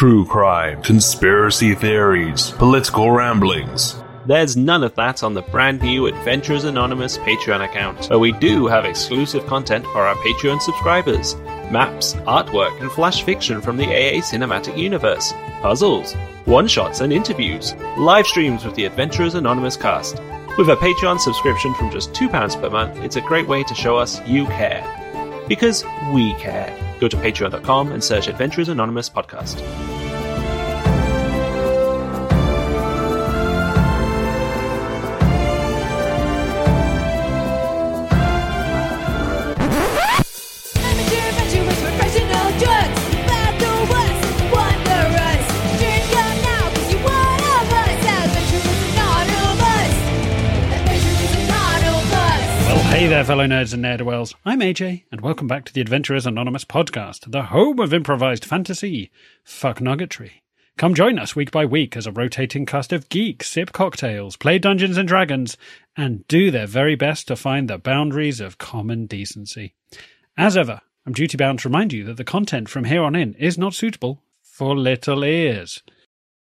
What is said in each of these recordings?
true crime, conspiracy theories, political ramblings. There's none of that on the brand new Adventurers Anonymous Patreon account, but we do have exclusive content for our Patreon subscribers maps, artwork, and flash fiction from the AA cinematic universe, puzzles, one shots and interviews, live streams with the Adventurers Anonymous cast. With a Patreon subscription from just £2 per month, it's a great way to show us you care. Because we care. Go to patreon.com and search Adventurers Anonymous Podcast. There, fellow nerds and ne'er-do-wells. I'm AJ, and welcome back to the Adventurers Anonymous podcast, the home of improvised fantasy, fuck nuggetry. Come join us week by week as a rotating cast of geeks sip cocktails, play Dungeons and Dragons, and do their very best to find the boundaries of common decency. As ever, I'm duty bound to remind you that the content from here on in is not suitable for little ears.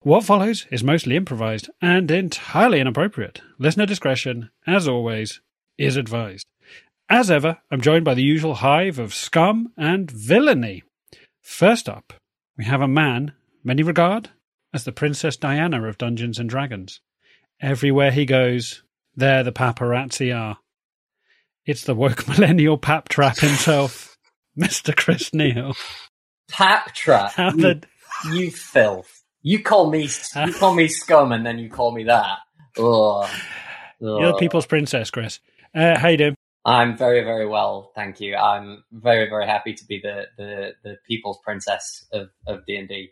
What follows is mostly improvised and entirely inappropriate. Listener discretion, as always, is advised. As ever, I'm joined by the usual hive of scum and villainy. First up, we have a man many regard as the Princess Diana of Dungeons and Dragons. Everywhere he goes, there the paparazzi are. It's the woke millennial pap trap himself, Mr. Chris Neal. Pap trap. How you, the- you filth. You call me you call me scum and then you call me that. Ugh. You're the people's princess, Chris. Uh, how you doing? I'm very, very well, thank you. I'm very, very happy to be the the, the people's princess of of D and D.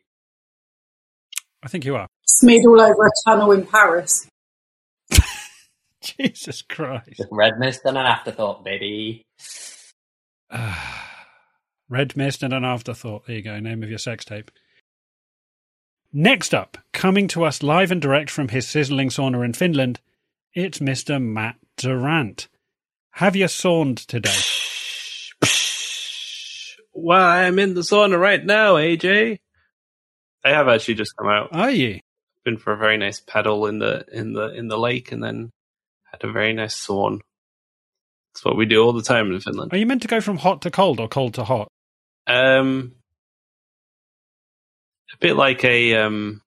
I think you are. smeared all over a tunnel in Paris. Jesus Christ. Red mist and an afterthought, baby. Red Mist and an Afterthought. There you go, name of your sex tape. Next up, coming to us live and direct from his sizzling sauna in Finland, it's Mr. Matt Durrant. Have you sawned today? Why, I'm in the sauna right now, AJ. I have actually just come out. Are you? Been for a very nice paddle in the in the in the lake, and then had a very nice sauna. That's what we do all the time in Finland. Are you meant to go from hot to cold or cold to hot? Um, a bit like a um,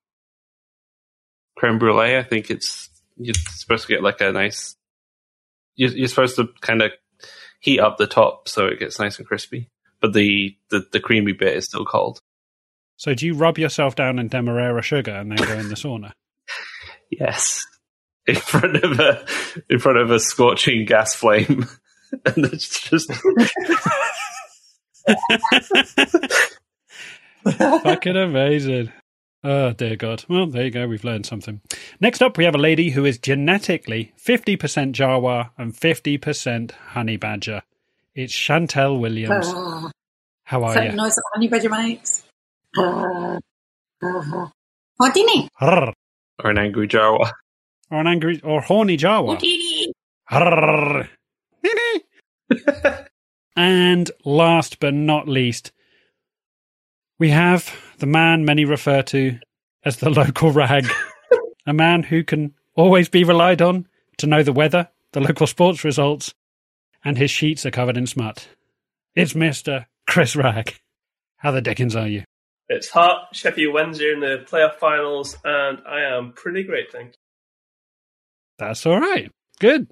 creme brulee. I think it's you're supposed to get like a nice. You're, you're supposed to kind of heat up the top so it gets nice and crispy, but the the, the creamy bit is still cold. So do you rub yourself down in demerara sugar and then go in the sauna? Yes, in front of a in front of a scorching gas flame, and it's just Fucking amazing. Oh, dear God. Well, there you go. We've learned something. Next up, we have a lady who is genetically 50% Jawa and 50% honey badger. It's Chanelle Williams. Uh, How are so you? nice that honey badger makes. Uh, uh, Houdini. Arr. or an angry Jawa. Or an angry or horny Jawa. Houdini. And last but not least, we have the man many refer to as the local rag. a man who can always be relied on to know the weather, the local sports results, and his sheets are covered in smut. It's Mr. Chris Wragg. How the dickens are you? It's hot. Sheffield Wednesday in the playoff finals, and I am pretty great, thank you. That's all right. Good.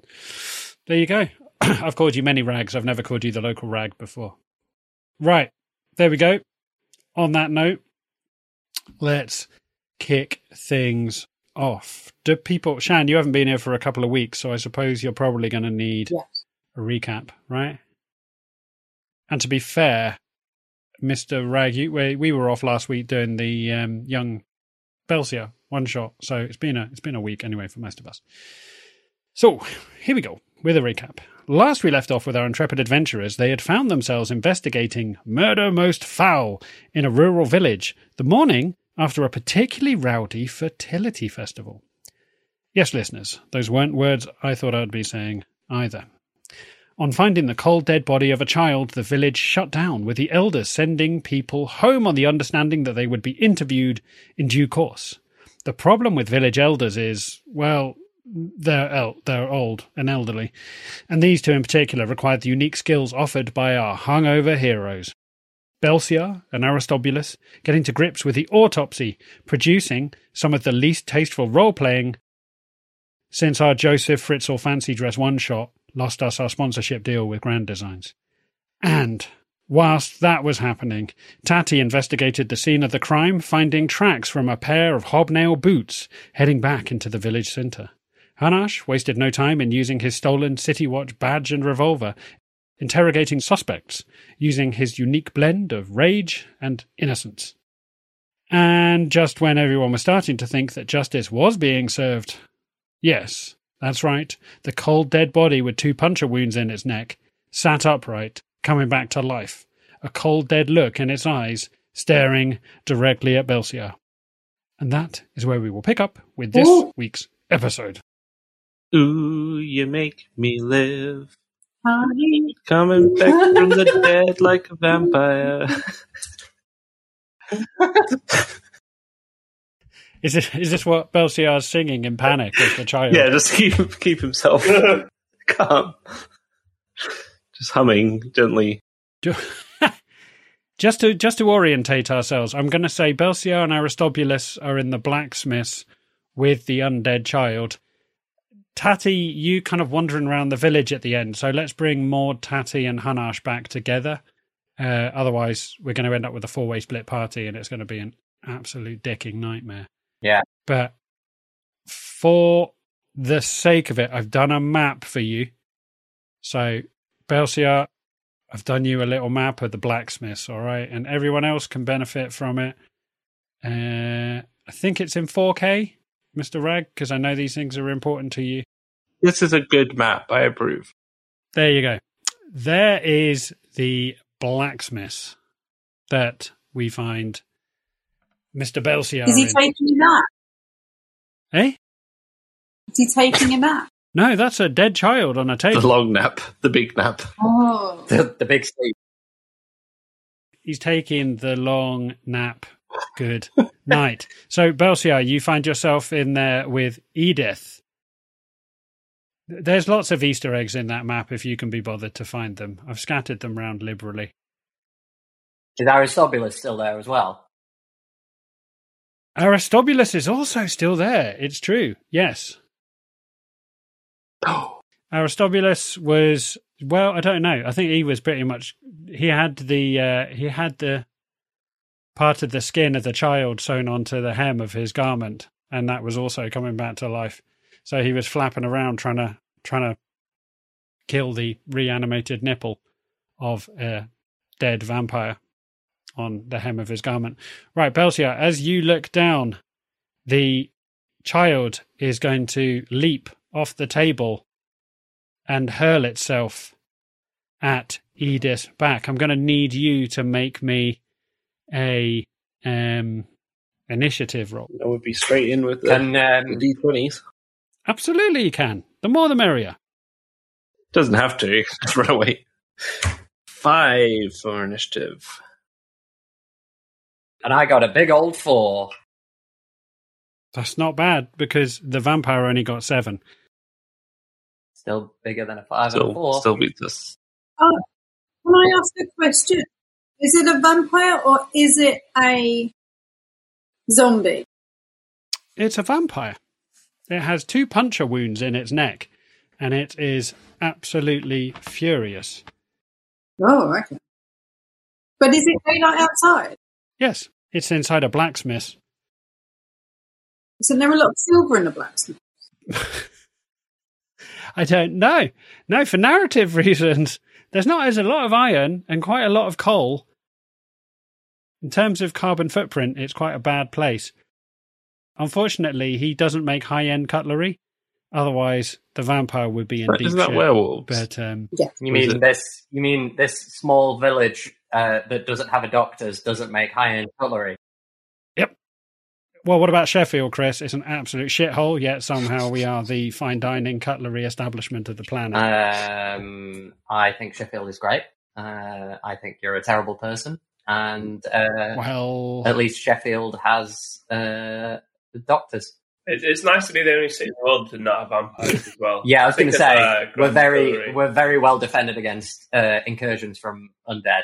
There you go. I've called you many rags. I've never called you the local rag before. Right. There we go. On that note, let's kick things off. Do people, Chan, you haven't been here for a couple of weeks, so I suppose you're probably going to need Yes. a recap, right? And to be fair, Mr. Wragg, you, we, we were off last week doing the um, young Belciar one shot, so it's been a it's been a week anyway for most of us. So here we go with a recap. Last we left off with our intrepid adventurers, they had found themselves investigating murder most foul in a rural village the morning after a particularly rowdy fertility festival. Yes, listeners, those weren't words I thought I'd be saying either. On finding the cold dead body of a child, the village shut down, with the elders sending people home on the understanding that they would be interviewed in due course. The problem with village elders is, well, they're el- they're old and elderly, and these two in particular required the unique skills offered by our hungover heroes. Belciar and Aristobulus getting to grips with the autopsy, producing some of the least tasteful role playing since our Joseph Fritzl Fancy Dress one shot lost us our sponsorship deal with Grand Designs. And whilst that was happening, Tatty investigated the scene of the crime, finding tracks from a pair of hobnail boots heading back into the village centre. Hunnarsh wasted no time in using his stolen City Watch badge and revolver, interrogating suspects using his unique blend of rage and innocence. And just when everyone was starting to think that justice was being served, yes, that's right, the cold dead body with two puncture wounds in its neck sat upright, coming back to life, a cold dead look in its eyes, staring directly at Belciar. And that is where we will pick up with this Ooh. week's episode. Ooh, you make me live. Honey. Coming back from the dead like a vampire. Is this, is this what Belciar's singing in panic as the child? yeah, just keep keep himself calm. Just humming gently. just to just to orientate ourselves, I'm going to say Belciar and Aristobulus are in the blacksmiths with the undead child. Tatty, you kind of wandering around the village at the end. So let's bring Maud, Tatty, and Hunnarsh back together. Uh, otherwise, we're going to end up with a four way split party, and it's going to be an absolute dicking nightmare. Yeah. But for the sake of it, I've done a map for you. So, Belciar, I've done you a little map of the blacksmiths, all right? And everyone else can benefit from it. Uh, I think it's in 4K, Mr. Wragg, because I know these things are important to you. This is a good map. I approve. There you go. There is the blacksmith that we find Mr. Belciar Is he in. taking him out? eh? Is he taking him out? No, that's a dead child on a table. The long nap, the big nap. Oh. The, the big sleep. He's taking the long nap. Good night. So, Belciar, you find yourself in there with Edith. There's lots of Easter eggs in that map if you can be bothered to find them. I've scattered them round liberally. Is Aristobulus still there as well? Aristobulus is also still there. It's true. Yes. Oh, Aristobulus was well, I don't know. I think he was pretty much he had the uh, he had the part of the skin of the child sewn onto the hem of his garment, and that was also coming back to life. So he was flapping around trying to trying to kill the reanimated nipple of a dead vampire on the hem of his garment. Right, Belciar, as you look down, the child is going to leap off the table and hurl itself at Edith's back. I'm going to need you to make me a um, initiative roll. that would be straight in with the, Can the um, D20s. Absolutely, you can. The more, the merrier. Doesn't have to. Just run away. Five for initiative. and I got a big old four. That's not bad because the vampire only got seven. Still bigger than a five and a Still, four. still beats us. Oh, can I ask a question? Is it a vampire or is it a zombie? It's a vampire. It has two puncture wounds in its neck, and it is absolutely furious. Oh, okay. But is it daylight outside? Yes, it's inside a blacksmith. Isn't there a lot of silver in the blacksmith? I don't know. No, for narrative reasons, there's not there's a lot of iron and quite a lot of coal. In terms of carbon footprint, it's quite a bad place. Unfortunately, he doesn't make high end cutlery. Otherwise, the vampire would be in But deep Isn't that shit. werewolves? But um, You mean this? You mean this small village uh, that doesn't have a doctor's doesn't make high end cutlery? Yep. Well, what about Sheffield, Chris? It's an absolute shithole, yet somehow we are the fine dining cutlery establishment of the planet. Um, I think Sheffield is great. Uh, I think you're a terrible person, and uh, well, at least Sheffield has uh, doctors. It's nice to be the only city in the world to not have vampires as well. Yeah, I was going to say uh, we're very Distillery. we're very well defended against uh, incursions from undead.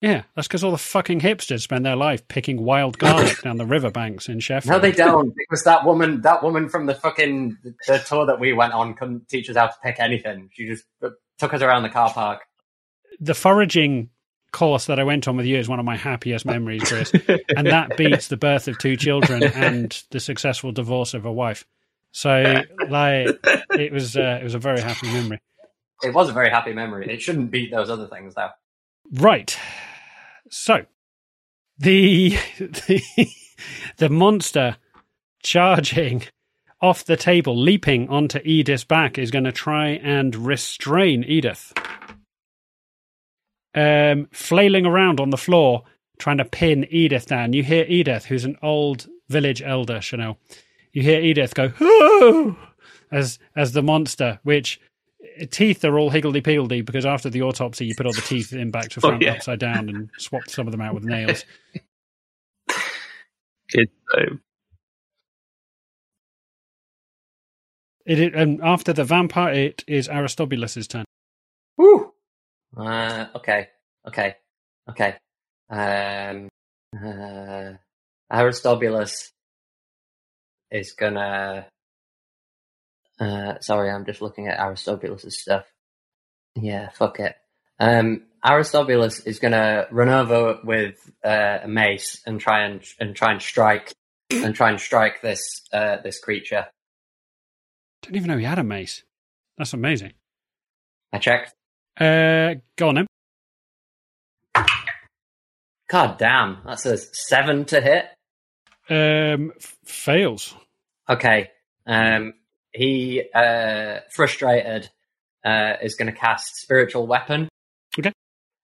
yeah, that's because all the fucking hipsters spend their life picking wild garlic down the riverbanks in Sheffield. No, they don't, because that woman, that woman from the fucking the tour that we went on, couldn't teach us how to pick anything. She just uh, took us around the car park. the foraging course that I went on with you is one of my happiest memories, Chris. and that beats the birth of two children and the successful divorce of a wife. So, like, it was uh, it was a very happy memory. It was a very happy memory. It shouldn't beat those other things, though. Right. So, the the, the monster charging off the table, leaping onto Edith's back, is going to try and restrain Edith. Um, flailing around on the floor, trying to pin Edith down. You hear Edith, who's an old village elder, Chanelle. You hear Edith go, "Oh!" as as the monster, which teeth are all higgledy piggledy because after the autopsy, you put all the teeth in back to Oh, front yeah. upside down and swapped some of them out with nails. Kids time. It, is- and after the vampire, it is Aristobulus's turn. Woo! Uh, okay, okay, okay. Um, uh, Aristobulus is gonna. Uh, sorry, I'm just looking at Aristobulus's stuff. Yeah, fuck it. Um, Aristobulus is gonna run over with uh, a mace and try and and try and strike and try and strike this uh, this creature. Don't even know he had a mace. That's amazing. I checked. Uh, go on then. God damn, that's a seven to hit. Um, f- fails. Okay. Um, he, uh, frustrated, uh, is going to cast spiritual weapon. Okay.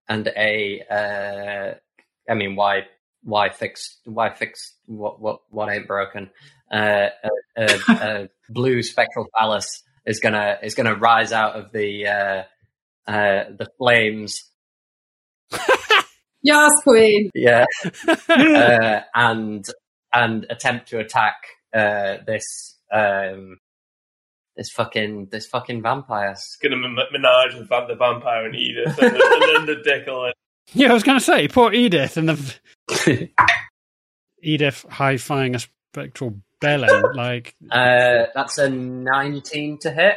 And a, uh, I mean, why, why fix, why fix what, what, what ain't broken? Uh, a, a, a blue spectral phallus is gonna, is gonna rise out of the, uh, uh, the flames. Yes, Queen. Yeah. uh, and, and attempt to attack, uh, this, um, this fucking, this fucking vampire. It's gonna m- menage with the vampire and Edith, and, the, and then the Dickle. And Yeah, I was going to say, poor Edith and the Edith high-fiving a spectral bellend. Like, Uh, that's a 19 to hit.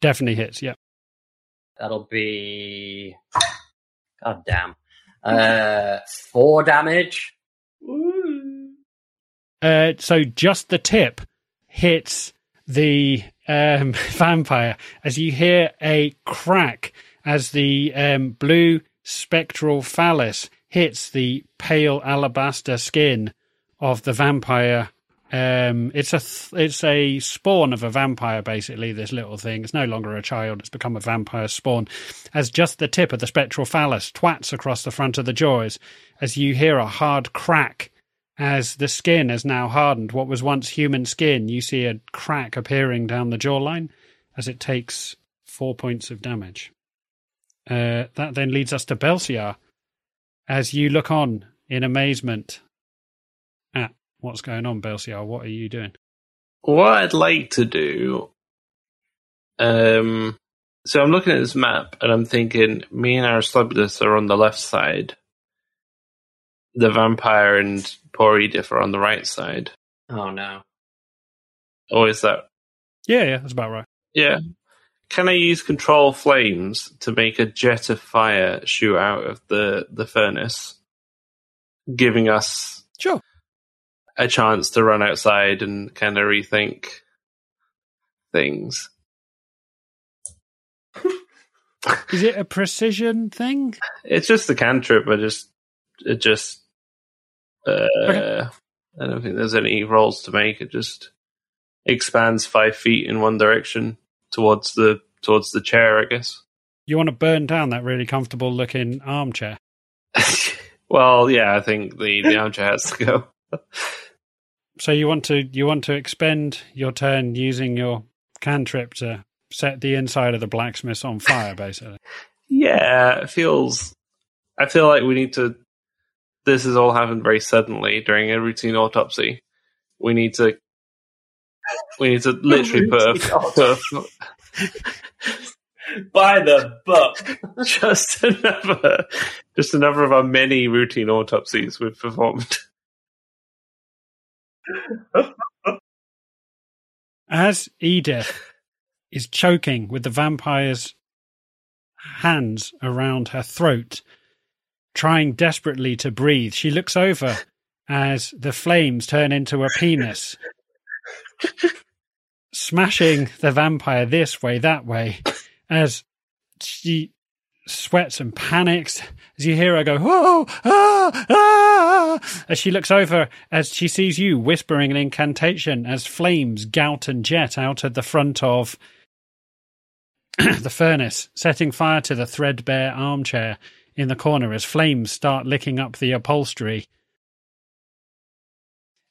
definitely hits. Yeah. That'll be, god damn, uh, four damage. Uh, so just the tip hits the um, vampire as you hear a crack as the um, blue spectral phallus hits the pale alabaster skin of the vampire. Um, it's a th- it's a spawn of a vampire, basically. This little thing. It's no longer a child. It's become a vampire spawn. As just the tip of the spectral phallus twats across the front of the jaws, as you hear a hard crack as the skin has now hardened. What was once human skin, you see a crack appearing down the jawline as it takes four points of damage. Uh, that then leads us to Belciar as you look on in amazement what's going on, Belciar. What are you doing? What I'd like to do, um, so I'm looking at this map and I'm thinking, me and Aristobulus are on the left side. The vampire and poor Edith are on the right side. Oh no. Or is that? Yeah, yeah, that's about right. Yeah. Can I use control flames to make a jet of fire shoot out of the, the furnace, giving us Sure. A chance to run outside and kind of rethink things? Is it a precision thing? It's just a cantrip. I just, it just, uh, Okay. I don't think there's any rolls to make. It just expands five feet in one direction towards the towards the chair, I guess. You want to burn down that really comfortable looking armchair? Well, yeah, I think the, the armchair has to go. So you want to you want to expend your turn using your cantrip to set the inside of the blacksmith on fire, basically. Yeah, it feels. I feel like we need to. This has all happened very suddenly during a routine autopsy. We need to. We need to literally put a, put a, By the book. just another, just another of our many routine autopsies we've performed. As Edith is choking with the vampire's hands around her throat, trying desperately to breathe, she looks over as the flames turn into a penis, smashing the vampire this way, that way, as she sweats and panics as you hear her go, oh, ah, ah, as she looks over as she sees you whispering an incantation as flames gout and jet out at the front of the furnace, setting fire to the threadbare armchair in the corner as flames start licking up the upholstery.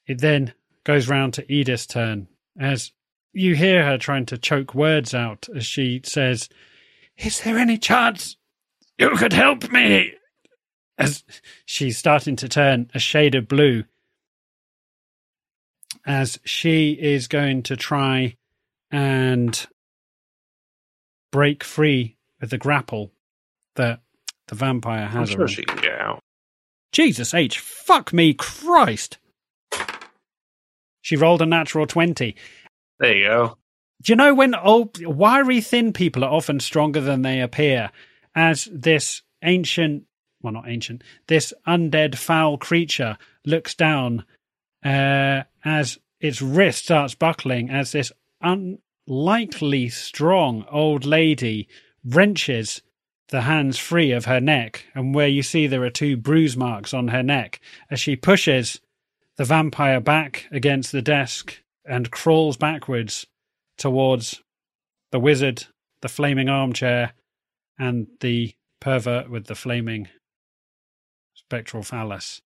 It then goes round to Edith's turn as you hear her trying to choke words out as she says, Is there any chance you could help me? As she's starting to turn a shade of blue, as she is going to try and break free with the grapple that the vampire has. I'm sure around. she can get out. Jesus H. Fuck me, Christ. She rolled a natural 20. There you go. Do you know when old, wiry, thin people are often stronger than they appear? As this ancient, well, not ancient, this undead foul creature looks down uh, as its wrist starts buckling, as this unlikely strong old lady wrenches the hands free of her neck, and where you see there are two bruise marks on her neck, as she pushes the vampire back against the desk and crawls backwards towards the wizard, the flaming armchair, and the pervert with the flaming spectral phallus.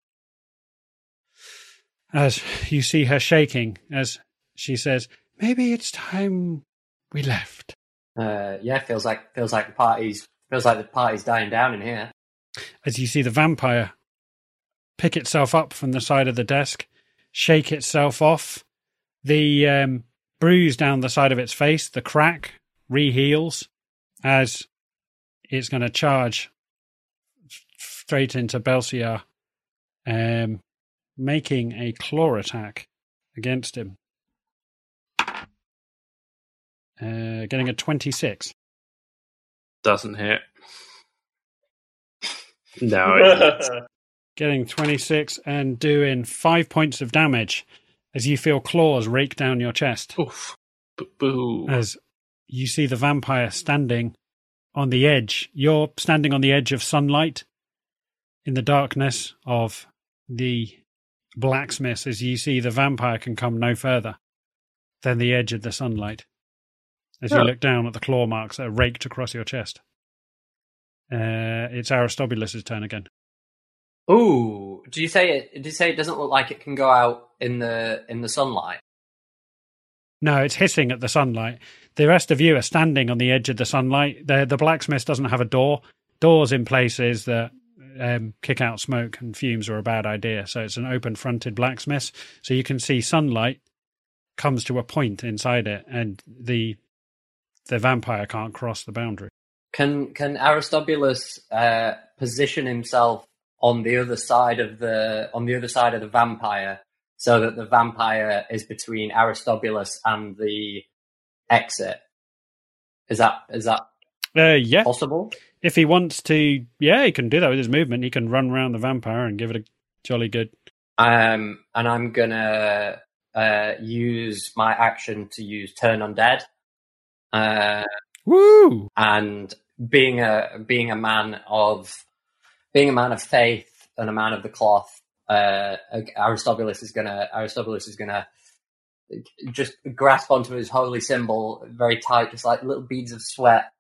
As you see her shaking, as she says, Maybe it's time we left. Uh, yeah, feels like feels like the party's feels like the party's dying down in here. As you see the vampire pick itself up from the side of the desk, shake itself off, the um, bruise down the side of its face, the crack reheals as it's going to charge straight into Belciar, um, making a claw attack against him. Uh, getting a 26. Doesn't hit. No, it Getting 26 and doing five points of damage as you feel claws rake down your chest. Oof. Boo. as you see the vampire standing on the edge. You're standing on the edge of sunlight in the darkness of the blacksmith as you see the vampire can come no further than the edge of the sunlight. As you Oh. look down at the claw marks that are raked across your chest. Uh, it's Aristobulus' turn again. Ooh, do you say it? Did you say it doesn't look like it can go out in the in the sunlight? No, it's hissing at the sunlight. The rest of you are standing on the edge of the sunlight. The, the blacksmith doesn't have a door. Doors in places that um, kick out smoke and fumes are a bad idea. So it's an open fronted blacksmith. So you can see sunlight comes to a point inside it, and the the vampire can't cross the boundary. Can can Aristobulus uh, position himself on the other side of the on the other side of the vampire so that the vampire is between Aristobulus and the exit? Is that is that Uh, yeah, possible? if he wants to, yeah, he can do that with his movement. He can run around the vampire and give it a jolly good. Um, and I'm gonna uh, use my action to use turn undead. Uh, Woo! and being a being a man of being a man of faith and a man of the cloth, uh, Aristobulus is gonna Aristobulus is gonna just grasp onto his holy symbol very tight, just like little beads of sweat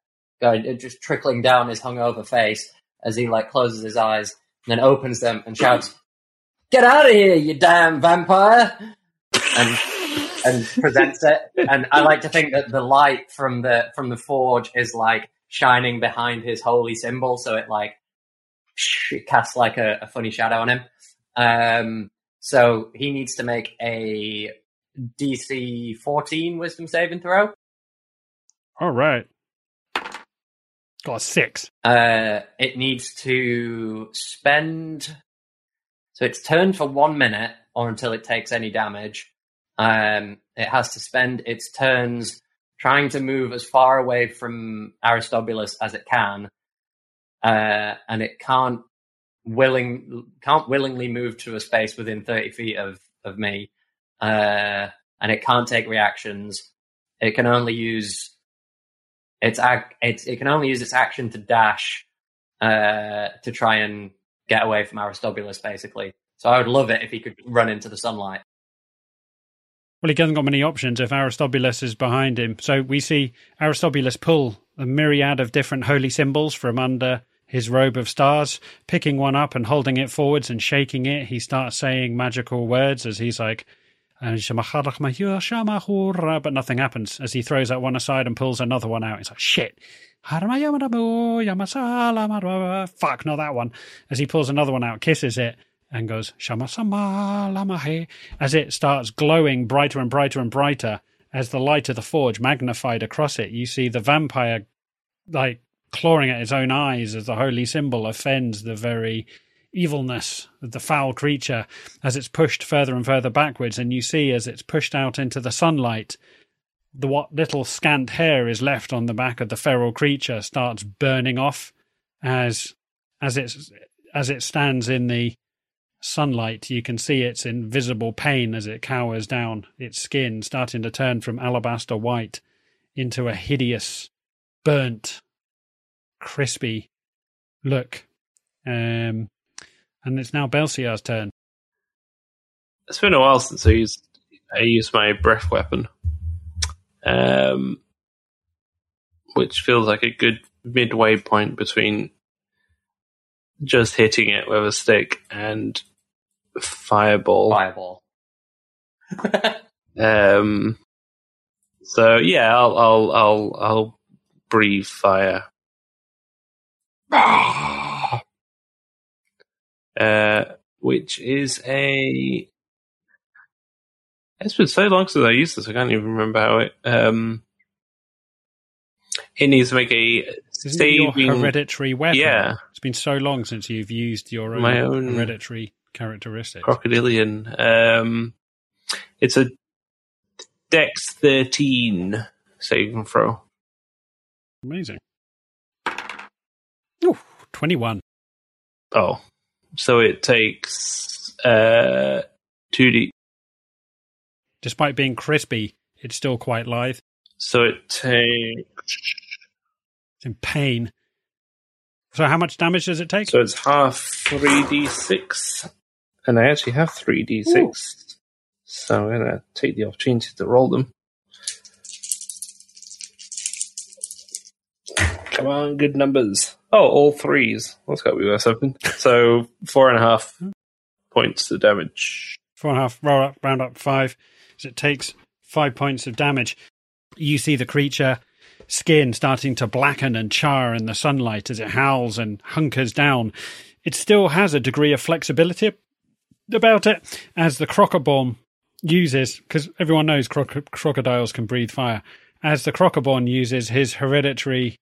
going just trickling down his hungover face as he like closes his eyes and then opens them and shouts, "Get out of here, you damn vampire!" and and presents it. And I like to think that the light from the from the forge is like shining behind his holy symbol, so it like it casts like a, a funny shadow on him. Um, so he needs to make a DC 14 Wisdom saving throw. All right. Got a six. Uh, it needs to spend. So it's turned for one minute or until it takes any damage. Um, it has to spend its turns trying to move as far away from Aristobulus as it can, uh, and it can't willing can't willingly move to a space within thirty feet of of me, uh, and it can't take reactions. It can only use its ac- it's, it can only use its action to dash uh, to try and get away from Aristobulus, basically. So I would love it if he could run into the sunlight. Well, he hasn't got many options if Aristobulus is behind him. So we see Aristobulus pull a myriad of different holy symbols from under his robe of stars, picking one up and holding it forwards and shaking it. He starts saying magical words as he's like, but nothing happens as he throws that one aside and pulls another one out. He's like, shit. Fuck, not that one. As he pulls another one out, kisses it, and goes as it starts glowing brighter and brighter and brighter as the light of the forge magnified across it. You see the vampire like clawing at its own eyes as the holy symbol offends the very evilness of the foul creature as it's pushed further and further backwards. And you see as it's pushed out into the sunlight, the what little scant hair is left on the back of the feral creature starts burning off as as it's as it stands in the sunlight, you can see its invisible pain as it cowers down, its skin starting to turn from alabaster white into a hideous, burnt, crispy look. Um, and it's now Belciar's turn. It's been a while since I used I used my breath weapon, um, which feels like a good midway point between just hitting it with a stick and fireball. Fireball. um. So yeah, I'll I'll I'll I'll breathe fire. Uh, which is a. It's been so long since I used this, I can't even remember how it. Um, it needs to make a Isn't your hereditary weapon? Yeah. It's been so long since you've used your own, My own- hereditary characteristics. crocodilian. Um, it's a Dex thirteen saving throw. Amazing. Ooh, 21. Oh, so it takes uh two d. Despite being crispy, it's still quite lithe. So it takes. It's in pain. So how much damage does it take? So it's half three d six, and I actually have three d six. So I'm gonna take the opportunity to roll them. Come on, good numbers. Oh, all threes. That's got to be worth something. So four and a half points of damage. Four and a half, roll up, round up five. So it takes five points of damage. You see the creature skin starting to blacken and char in the sunlight as it howls and hunkers down. It still has a degree of flexibility about it as the crocoborn uses, because everyone knows croc- crocodiles can breathe fire, as the crocoborn uses his hereditary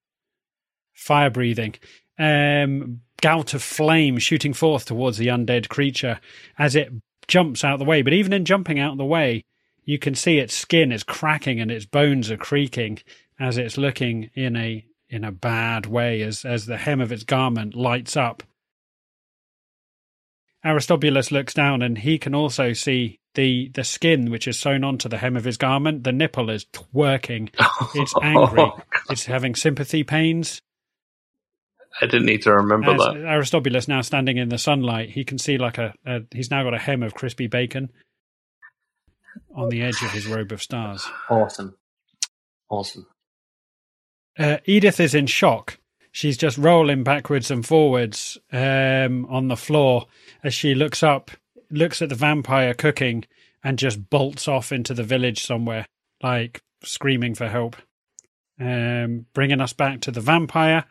fire breathing. Um, gout of flame shooting forth towards the undead creature as it jumps out of the way. But even in jumping out of the way, you can see its skin is cracking and its bones are creaking as it's looking in a in a bad way as as the hem of its garment lights up. Aristobulus looks down and he can also see the the skin which is sewn onto the hem of his garment. The nipple is twerking. It's angry. It's having sympathy pains. I didn't need to remember As that. Aristobulus now standing in the sunlight, he can see like a, a he's now got a hem of crispy bacon on the edge of his robe of stars. Awesome. Awesome. Uh, Edith is in shock. she's just rolling backwards and forwards um, on the floor as she looks up, looks at the vampire cooking, and just bolts off into the village somewhere, like screaming for help. Um, bringing us back to the vampire,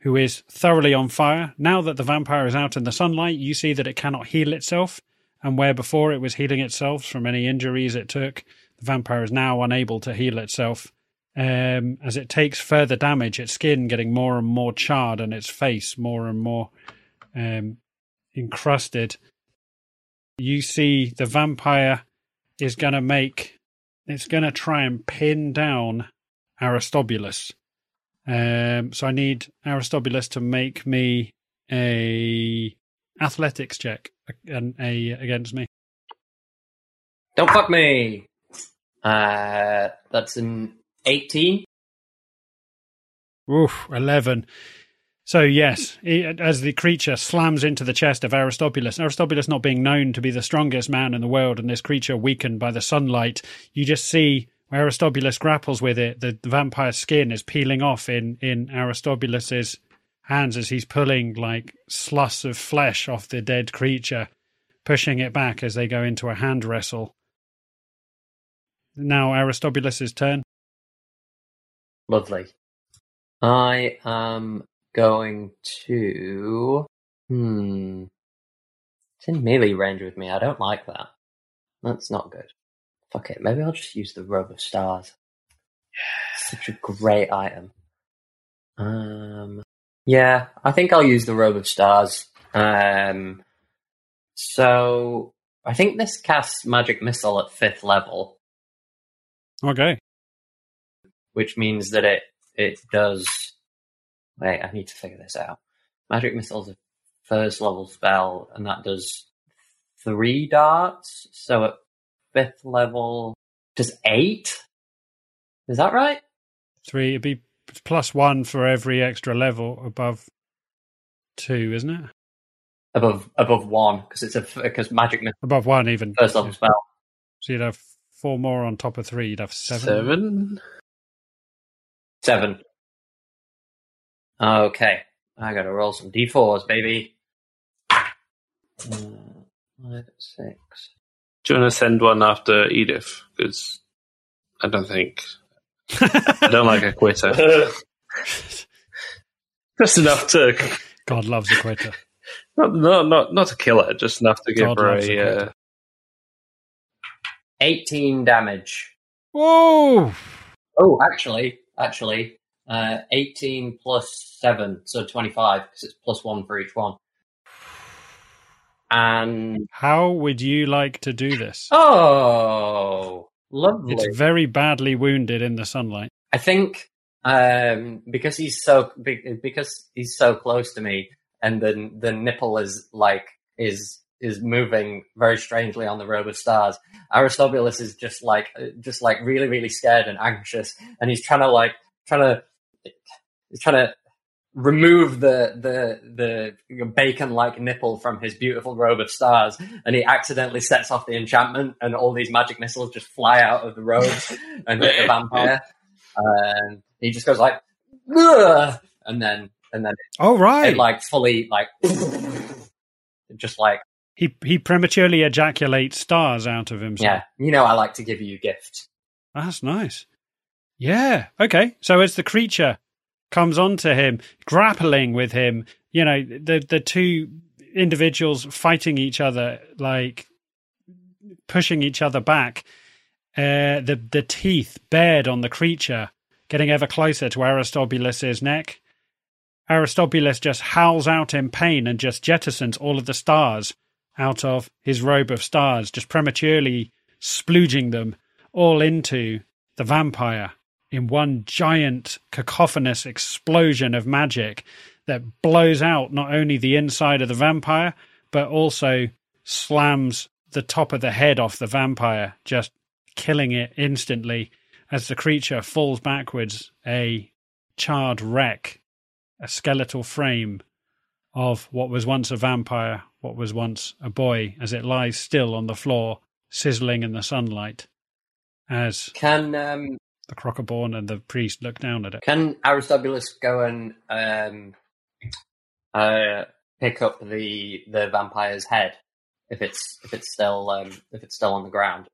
who is thoroughly on fire. Now that the vampire is out in the sunlight, you see that it cannot heal itself, and where before it was healing itself from any injuries it took, the vampire is now unable to heal itself. Um, as it takes further damage, its skin getting more and more charred, and its face more and more um, encrusted. You see the vampire is going to make, it's going to try and pin down Aristobulus. Um, so I need Aristobulus to make me a athletics check and a against me. Don't fuck me. Uh, that's an eighteen. Oof, eleven. So yes, it, as the creature slams into the chest of Aristobulus, Aristobulus not being known to be the strongest man in the world, and this creature weakened by the sunlight, you just see Aristobulus grapples with it. The, the vampire skin is peeling off in in Aristobulus's hands as he's pulling like sluss of flesh off the dead creature, pushing it back as they go into a hand wrestle. Now Aristobulus's turn. Lovely. I am going to. Hmm. It's in melee range with me. I don't like that. That's not good. Fuck it. Maybe I'll just use the robe of stars. Such a great item. Um. Yeah, I think I'll use the robe of stars. Um. So I think this casts magic missile at fifth level, Okay. which means that it it does. Wait, I need to figure this out. Magic missile's a first level spell, and that does three darts. So at fifth level, does eight? Is that right? Three. It'd be plus one for every extra level above two, isn't it? Above above one because it's a because magic missile Above one, even. first level spell. So you'd have four more on top of three. You'd have seven. Seven. Seven. Okay, I gotta roll some d4s, baby. Uh, Five, six. Do you want to send one after Edith? Because I don't think I don't like a quitter. Just enough to God loves a quitter. not not not not to kill her, just enough to give God her a a. Uh, 18 damage. Whoa! Oh, actually, actually, uh, 18 plus 7, so 25, because it's plus 1 for each one. And, How would you like to do this? oh, lovely. It's very badly wounded in the sunlight. I think, um, because he's so, be- because he's so close to me, and the, the nipple is like, is, is moving very strangely on the robe of stars. Aristobulus is just like, just like really, really scared and anxious, and he's trying to like, trying to, he's trying to remove the the the bacon like nipple from his beautiful robe of stars and he accidentally sets off the enchantment and all these magic missiles just fly out of the robe and hit the vampire and he just goes like "Ugh," and then and then Oh it right. like fully like just like he he prematurely ejaculates stars out of himself. yeah you know i like to give you gifts That's nice. Yeah. Okay. So as the creature comes onto him, grappling with him, you know, the the two individuals fighting each other, like pushing each other back, uh, the the teeth bared on the creature, getting ever closer to Aristobulus's neck. Aristobulus just howls out in pain and just jettisons all of the stars out of his robe of stars, just prematurely splooging them all into the vampire in one giant cacophonous explosion of magic that blows out not only the inside of the vampire, but also slams the top of the head off the vampire, just killing it instantly as the creature falls backwards, a charred wreck, a skeletal frame of what was once a vampire, what was once a boy, as it lies still on the floor, sizzling in the sunlight. As can um the Crocoborn and the priest look down at it. Can Aristobulus go and um, uh, pick up the the vampire's head if it's if it's still um, if it's still on the ground?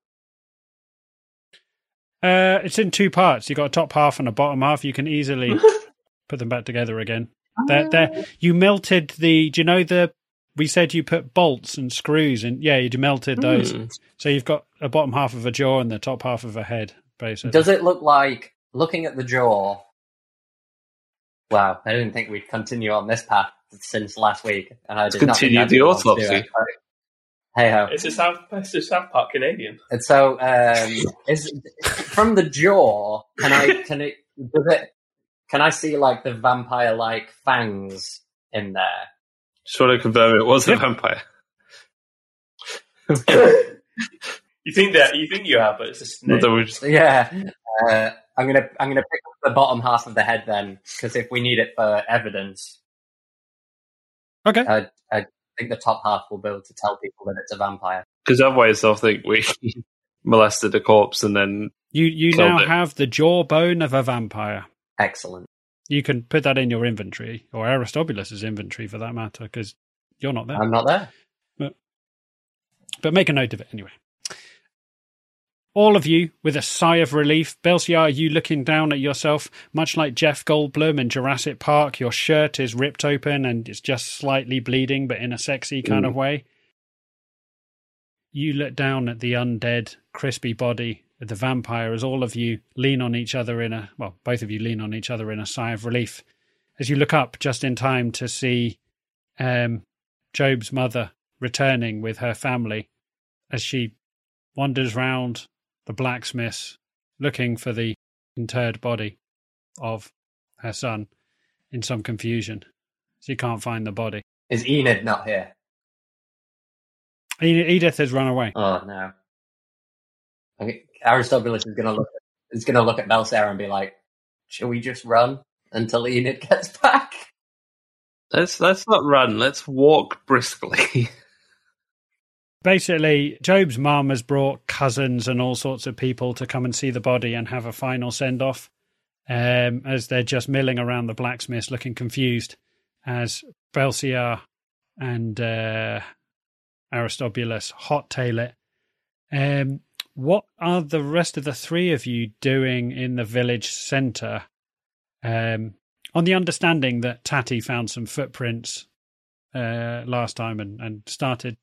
Uh, it's in two parts. You've got a top half and a bottom half. You can easily put them back together again. They're, they're, you melted the. Do you know the? We said you put bolts and screws, and yeah, you melted those. Hmm. So you've got a bottom half of a jaw and the top half of a head, basically. Does it look like looking at the jaw? Wow, I didn't think we'd continue on this path since last week, and I did not think continue I'd the be able to do autopsy. Hey ho! It's a South, it's a South Park Canadian. And so, um, is from the jaw? Can I? Can it? Does it? Can I see like the vampire-like fangs in there? Just want to confirm it was Yep. a vampire. You think that you think you have, but it's a snake. That was- Yeah, uh, I'm gonna I'm gonna pick up the bottom half of the head then, because if we need it for evidence, Okay. I, I think the top half will be able to tell people that it's a vampire. Because otherwise they'll think we molested a corpse and then You you now it. have the jawbone of a vampire. Excellent. You can put that in your inventory, or Aristobulus's inventory for that matter, because you're not there. I'm not there. but make a note of it anyway. All of you, with a sigh of relief, Belciar, you looking down at yourself, much like Jeff Goldblum in Jurassic Park, your shirt is ripped open and it's just slightly bleeding, but in a sexy kind of way. You look down at the undead, crispy body of the vampire as all of you lean on each other in a, well, both of you lean on each other in a sigh of relief. As you look up just in time to see um, Job's mother returning with her family as she wanders round the blacksmith's looking for the interred body of her son in some confusion. She can't find the body. Is Enid not here? Edith has run away. Oh no. Okay, Aristobulus is gonna look at, is gonna look at Belciar and be like, "Shall we just run until Enid gets back?" let's let's not run. Let's walk briskly. Basically, Job's mum has brought cousins and all sorts of people to come and see the body and have a final send off. Um, as they're just milling around the blacksmiths, looking confused, as Belciar and uh, Aristobulus hot tail it. Um, what are the rest of the three of you doing in the village centre? Um, on the understanding that Tatty found some footprints uh, last time and, and started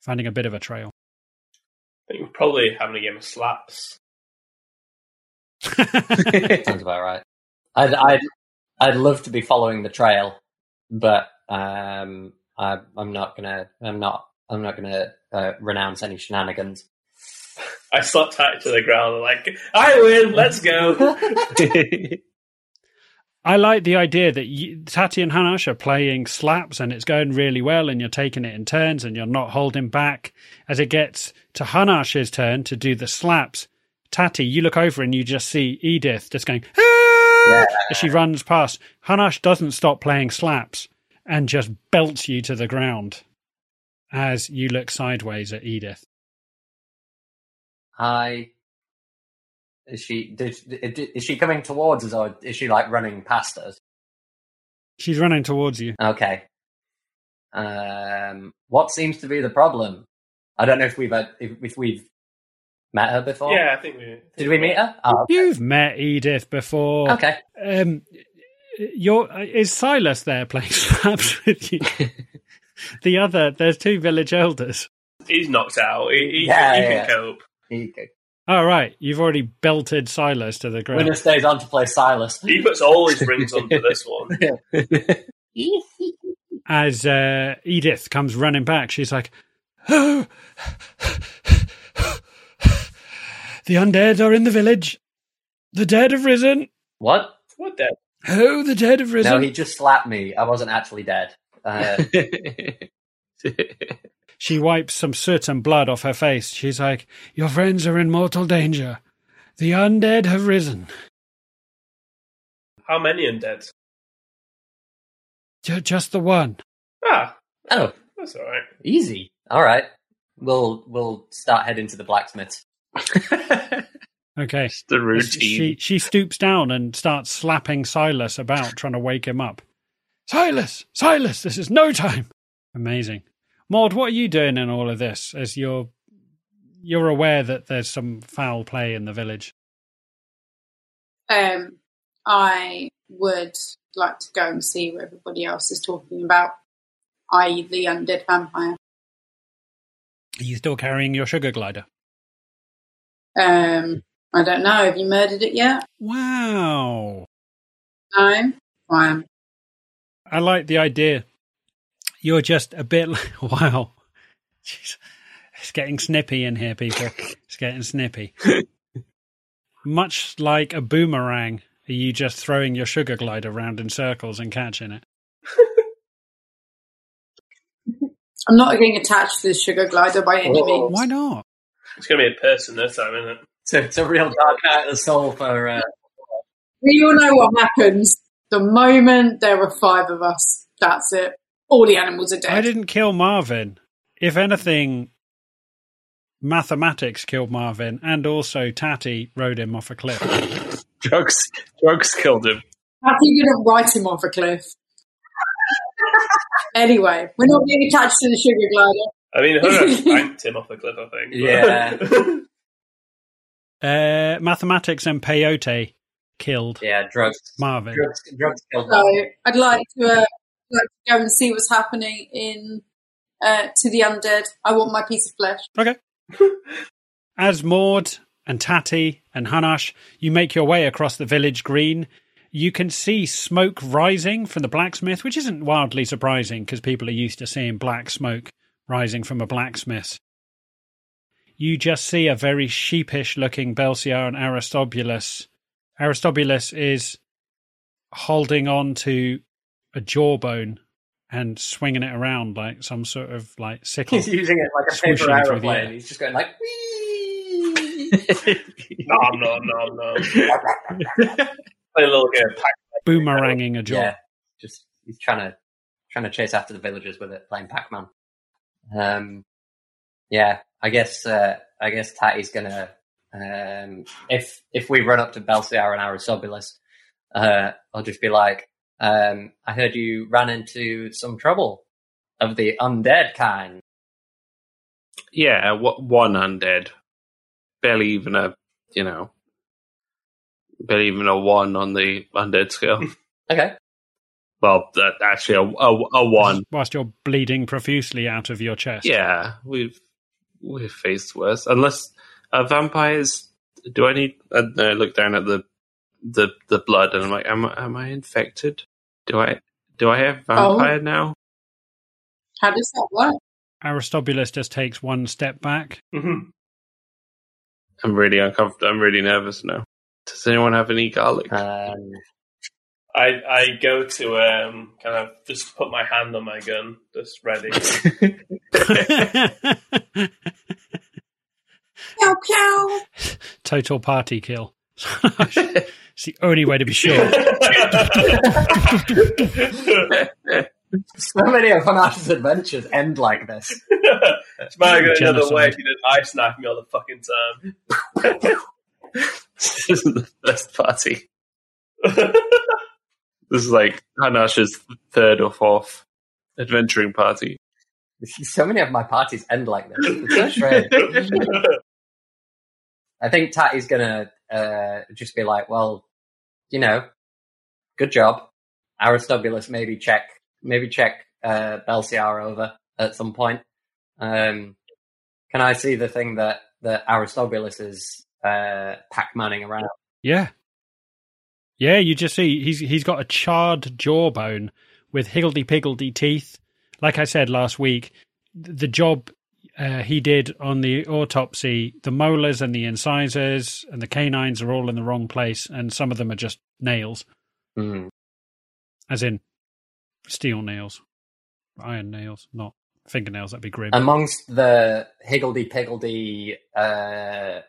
finding a bit of a trail. I think we're probably having a game of slaps. Sounds about right. I'd I'd I'd love to be following the trail, but um, I, I'm not gonna. I'm not. I'm not gonna uh, renounce any shenanigans. I slap tight to the ground like, I win, let's go. I like the idea that you, Tatty and Hunnarsh are playing slaps and it's going really well and you're taking it in turns and you're not holding back. As it gets to Hunnarsh's turn to do the slaps, Tatty, you look over and you just see Edith just going, "Ah!" as she runs past. Hunnarsh doesn't stop playing slaps and just belts you to the ground as you look sideways at Edith. I is she did, did, is she coming towards us or is she like running past us? She's running towards you. Okay. Um, what seems to be the problem? I don't know if we've had, if, if we've met her before. yeah, I think we. Did we meet her? Oh, You've met Edith before. okay. Um, you're, is Silas there playing slaps with you? the other, there's two village elders. He's knocked out. He, he, Yeah, he yeah. can cope. He, All right, you've already belted Silas to the ground. winner stays on to play Silas. He puts all his rings on onto this one. As uh, Edith comes running back, she's like, "Oh, the undead are in the village. The dead have risen. What? What the? Oh, the dead have risen." No, he just slapped me. I wasn't actually dead. Uh, She wipes some soot and blood off her face. She's like, Your friends are in mortal danger. The undead have risen. How many undead? Ju- Just the one. Ah, oh, that's all right. easy. All right. We'll we'll start heading to the blacksmith. Okay. It's the routine. She she stoops down and starts slapping Silas about, trying to wake him up. Silas, Silas, this is no time. Amazing, Maud. What are you doing in all of this? As you're you're aware that there's some foul play in the village. Um, I would like to go and see what everybody else is talking about, i.e., the undead vampire. Are you still carrying your sugar glider? Um, I don't know. Have you murdered it yet? Wow. No. Fine. I like the idea. You're just a bit like, wow. Jeez. It's getting snippy in here, people. It's getting snippy. Much like a boomerang, are you just throwing your sugar glider around in circles and catching it? I'm not getting attached to this sugar glider by any means. Why not? It's going to be a person this time, isn't it? It's a, it's a real dark night of the soul for. Uh, We all know what happens. The moment there are five of us, that's it. All the animals are dead. I didn't kill Marvin. If anything, mathematics killed Marvin, and also Tatty rode him off a cliff. drugs, drugs killed him. How can you didn't write him off a cliff? anyway, we're not being attached to the sugar glider. I mean, Hunter banked him off the cliff, I think. Yeah. Uh, mathematics and peyote killed yeah, drugs. Marvin. Drugs, drugs killed So. I'd like to, uh, like to go and see what's happening in uh, to the undead. I want my piece of flesh. Okay. As Maud and Tatty and Hunnarsh, you make your way across the village green. You can see smoke rising from the blacksmith, which isn't wildly surprising because people are used to seeing black smoke rising from a blacksmith. You just see a very sheepish looking Belciar and Aristobulus. Aristobulus is holding on to a jawbone and swinging it around like some sort of like sickle. He's using it like a paper aeroplane. He's just going like. "Whee!" nom, nom, nom, nom. Play a little game boomeranging a jaw. yeah, just he's trying to trying to chase after the villagers with it, playing Pac Man. Um, yeah, I guess uh, I guess Tatty's gonna um, if if we run up to Belciar and Aristobulus, uh, I'll just be like, um, I heard you ran into some trouble of the undead kind. Yeah, what one undead, barely even a you know, barely even a one on the undead scale. Okay, well, that actually a, a, a one. Whilst you're bleeding profusely out of your chest. Yeah, we've we've faced worse. Unless uh, vampires, do I need? Uh, I look down at the the the blood and I'm like, am I- am I infected? Do I do I have vampire now? How does that work? Aristobulus just takes one step back. Mhm. I'm really uncomfortable. I'm really nervous now. Does anyone have any garlic? um, I I go to um kind of just put my hand on my gun, just ready. Pew pew. Total party kill. it's the only way to be sure. so many of Hunnarsh's adventures end like this. it's might go another way if you did ice knife me all the fucking time. this isn't the first party. This is like Hunnarsh's third or fourth adventuring party. So many of my parties end like this. It's so strange. I think Tatty's gonna uh, just be like, well, you know, good job. Aristobulus maybe check, maybe check uh, Belciar over at some point. Um, can I see the thing that, that Aristobulus is uh, pac-manning around? Yeah. Yeah, you just see he's he's got a charred jawbone with higgledy piggledy teeth. Like I said last week, the job uh, he did on the autopsy, the molars and the incisors and the canines are all in the wrong place, and some of them are just nails, Hmm. as in steel nails, iron nails, not fingernails. That'd be grim. Amongst the higgledy-piggledy uh,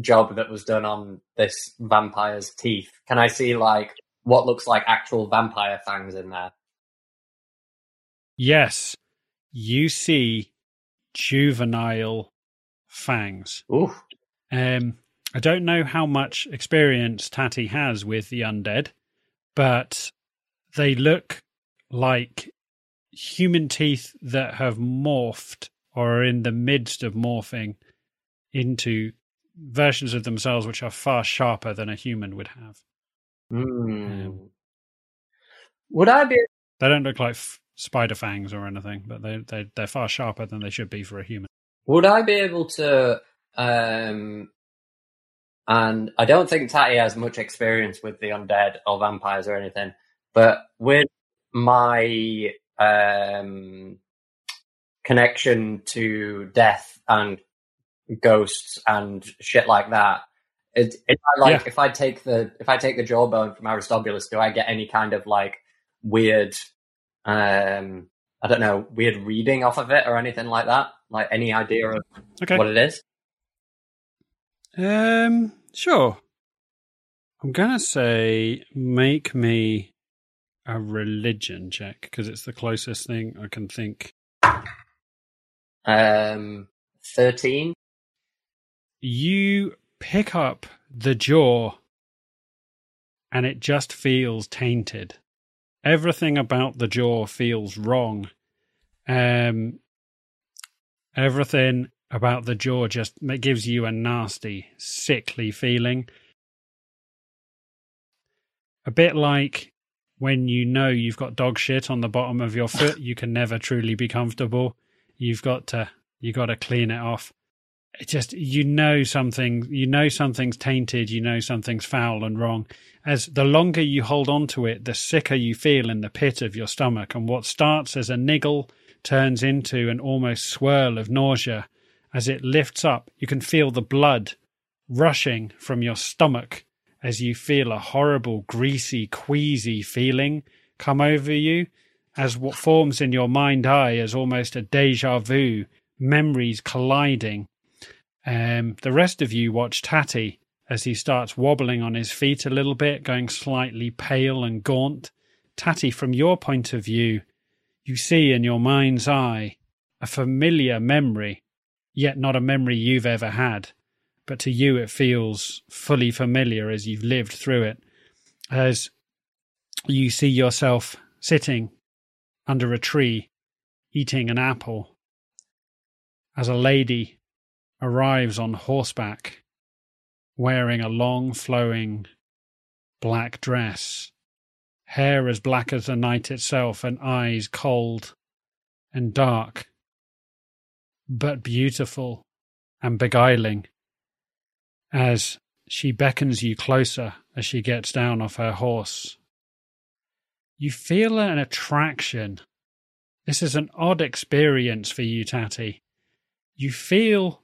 job that was done on this vampire's teeth, can I see like what looks like actual vampire fangs in there? yes, you see juvenile fangs. Ooh. Um, I don't know how much experience Tatty has with the undead, but they look like human teeth that have morphed or are in the midst of morphing into versions of themselves which are far sharper than a human would have. Hmm. Um, Would I be? They don't look like f- spider fangs or anything, but they they they're far sharper than they should be for a human. Would I be able to? Um, and I don't think Tatty has much experience with the undead or vampires or anything, but with my um, connection to death and ghosts and shit like that, it, if I like Yeah. if I take the if I take the jawbone from Aristobulus, do I get any kind of like weird? Um, I don't know, weird reading off of it or anything like that. Like any idea of Okay. what it is? Um, sure. I'm gonna say make me a religion check because it's the closest thing I can think. Um, thirteen. You pick up the jaw, and it just feels tainted. Everything about the jaw feels wrong. Um, everything about the jaw just gives you a nasty, sickly feeling. A bit like when you know you've got dog shit on the bottom of your foot, you can never truly be comfortable. You've got to you got to clean it off. It just you know something you know something's tainted, you know something's foul and wrong. As the longer you hold on to it, the sicker you feel in the pit of your stomach, and what starts as a niggle turns into an almost swirl of nausea. As it lifts up, you can feel the blood rushing from your stomach as you feel a horrible, greasy, queasy feeling come over you, as what forms in your mind eye as almost a deja vu, memories colliding. Um, the rest of you watch Tatty as he starts wobbling on his feet a little bit, going slightly pale and gaunt. Tatty, from your point of view, you see in your mind's eye a familiar memory, yet not a memory you've ever had. But to you, it feels fully familiar as you've lived through it. As you see yourself sitting under a tree, eating an apple, as a lady arrives on horseback, wearing a long flowing black dress, hair as black as the night itself, and eyes cold and dark, but beautiful and beguiling, as she beckons you closer as she gets down off her horse. You feel an attraction. This is an odd experience for you, Tatty. You feel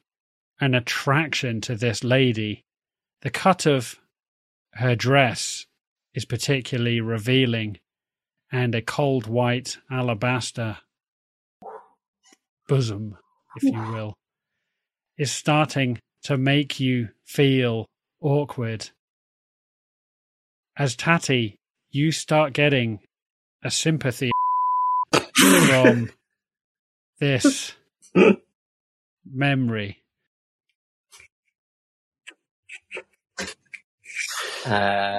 an attraction to this lady. The cut of her dress is particularly revealing, and a cold white alabaster bosom, if you will, is starting to make you feel awkward. As Tatty, you start getting a sympathy from this memory. Uh,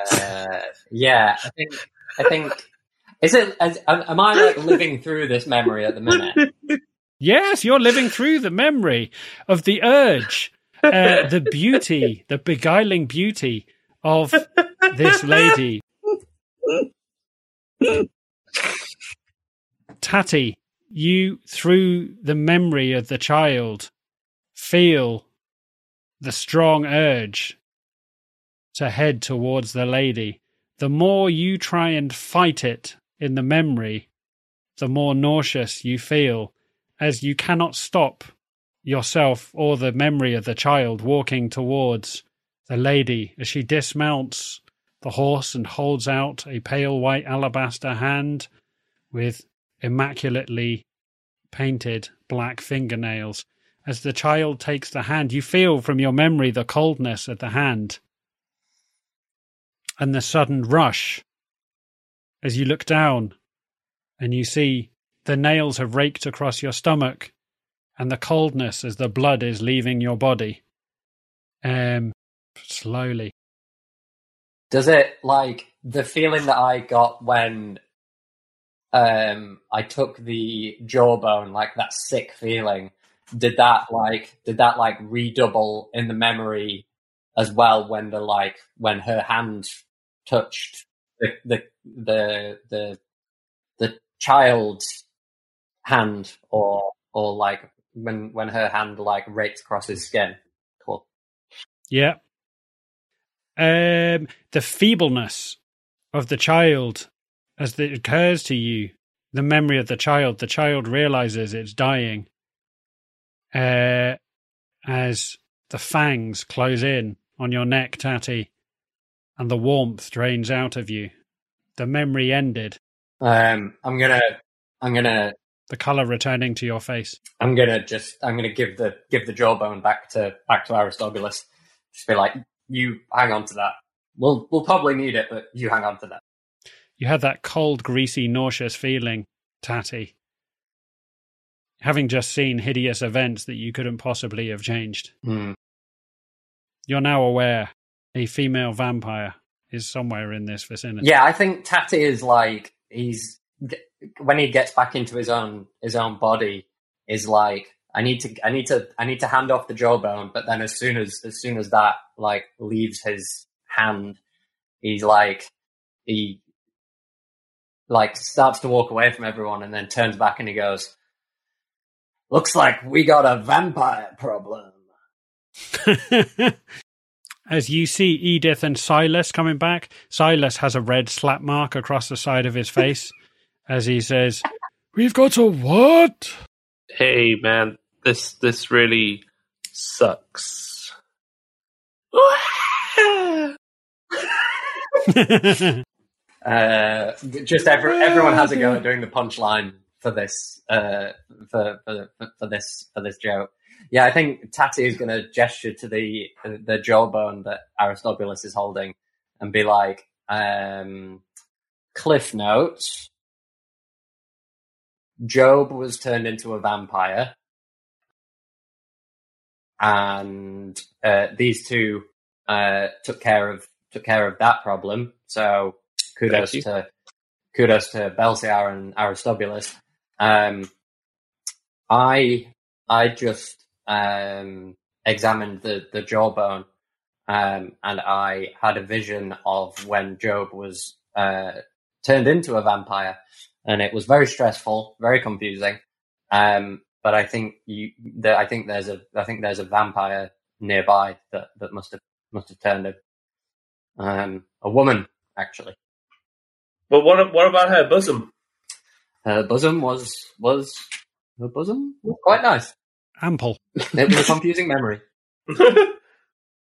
yeah, I think. I think. Is it? As, am I like living through this memory at the minute? Yes, you're living through the memory of the urge, uh, the beauty, the beguiling beauty of this lady. Tatty, you, through the memory of the child, feel the strong urge to head towards the lady. The more you try and fight it in the memory, the more nauseous you feel, as you cannot stop yourself or the memory of the child walking towards the lady as she dismounts the horse and holds out a pale white alabaster hand with immaculately painted black fingernails. As the child takes the hand, you feel from your memory the coldness of the hand and the sudden rush as you look down and you see the nails have raked across your stomach and the coldness as the blood is leaving your body. Um, slowly. Does it like the feeling that I got when um I took the jawbone, like that sick feeling? Did that like did that like redouble in the memory as well when the like when her hand touched the the the the, the child's hand or or like when when her hand like rakes across his skin? Cool. Yeah. Um, the feebleness of the child as it occurs to you, the memory of the child, the child realizes it's dying uh, as the fangs close in on your neck, Tatty, and the warmth drains out of you. The memory ended, Um, I'm gonna I'm gonna the color returning to your face. I'm gonna just I'm gonna give the give the jawbone back to back to Aristobulus. Just be like, you hang on to that. We'll we'll probably need it, but you hang on to that. You had that cold, greasy, nauseous feeling, Tatty. Having just seen hideous events that you couldn't possibly have changed. Hmm. You're now aware a female vampire is somewhere in this vicinity. Yeah, I think Tatty is like he's when he gets back into his own his own body is like I need to I need to I need to hand off the jawbone, but then as soon as as soon as that like leaves his hand, he's like he like starts to walk away from everyone and then turns back and he goes, Looks like we got a vampire problem. As you see Edith and Silas coming back, Silas has a red slap mark across the side of his face as he says, We've got a what? Hey man, this this really sucks. Uh, just every, everyone has a go at doing the punchline for this uh, for, for for this for this joke. Yeah, I think Tatty is going to gesture to the the jawbone that Aristobulus is holding and be like, um, "Cliff notes: Job was turned into a vampire, and uh, these two uh, took care of took care of that problem. So kudos to kudos to Belciar and Aristobulus. Um, I I just um, examined the the jawbone, um, and I had a vision of when Job was uh, turned into a vampire, and it was very stressful, very confusing. Um, but I think you, the, I think there's a, I think there's a vampire nearby that that must have must have turned him. Um, a woman actually. But what what about her bosom? Her bosom was was her bosom was quite nice. Ample. It was a confusing memory.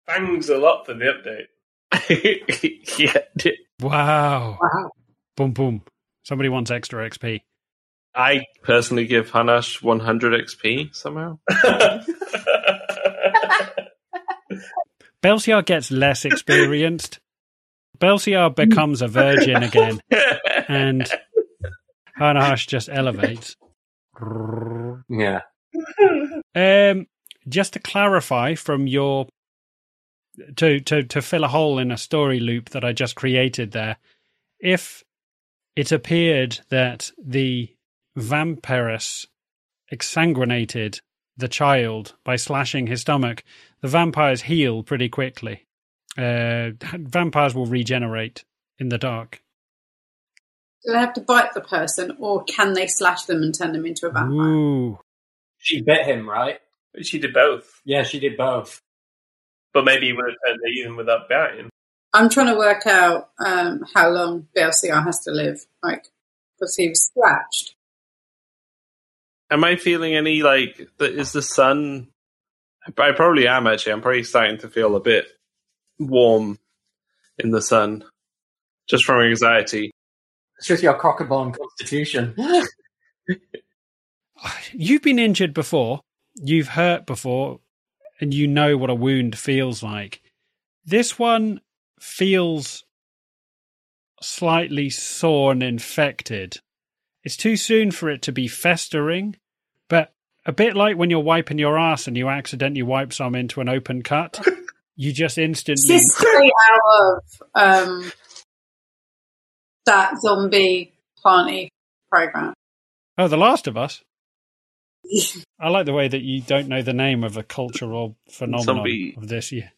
Thanks a lot for the update. yeah, Wow. Wow. Boom, boom. Somebody wants extra XP. I personally give Hunnarsh 100 XP somehow. Belciar gets less experienced. Belciar becomes a virgin again, and Hunnarsh just elevates. Yeah. Um, just to clarify from your to to to fill a hole in a story loop that I just created there, if it appeared that the vampirus exsanguinated the child by slashing his stomach, the vampires heal pretty quickly. Uh, vampires will regenerate in the dark. Do they have to bite the person, or can they slash them and turn them into a vampire? Ooh, She bit him, right? she did both, Yeah, she did both. but maybe he would have turned her even without biting. I'm trying to work out um, how long Belciar has to live, like because he was scratched. Am I feeling any like th- is the sun? I probably am actually. I'm probably starting to feel a bit warm in the sun, just from anxiety. It's just your cockabone constitution. you've been injured before, you've hurt before, and you know what a wound feels like. This one feels slightly sore and infected. It's too soon for it to be festering, but a bit like when you're wiping your ass and you accidentally wipe some into an open cut. you just instantly. This straight out of um, that zombie planty program. Oh, The Last of Us. I like the way that you don't know the name of a cultural phenomenon Zombie. of this. Yeah,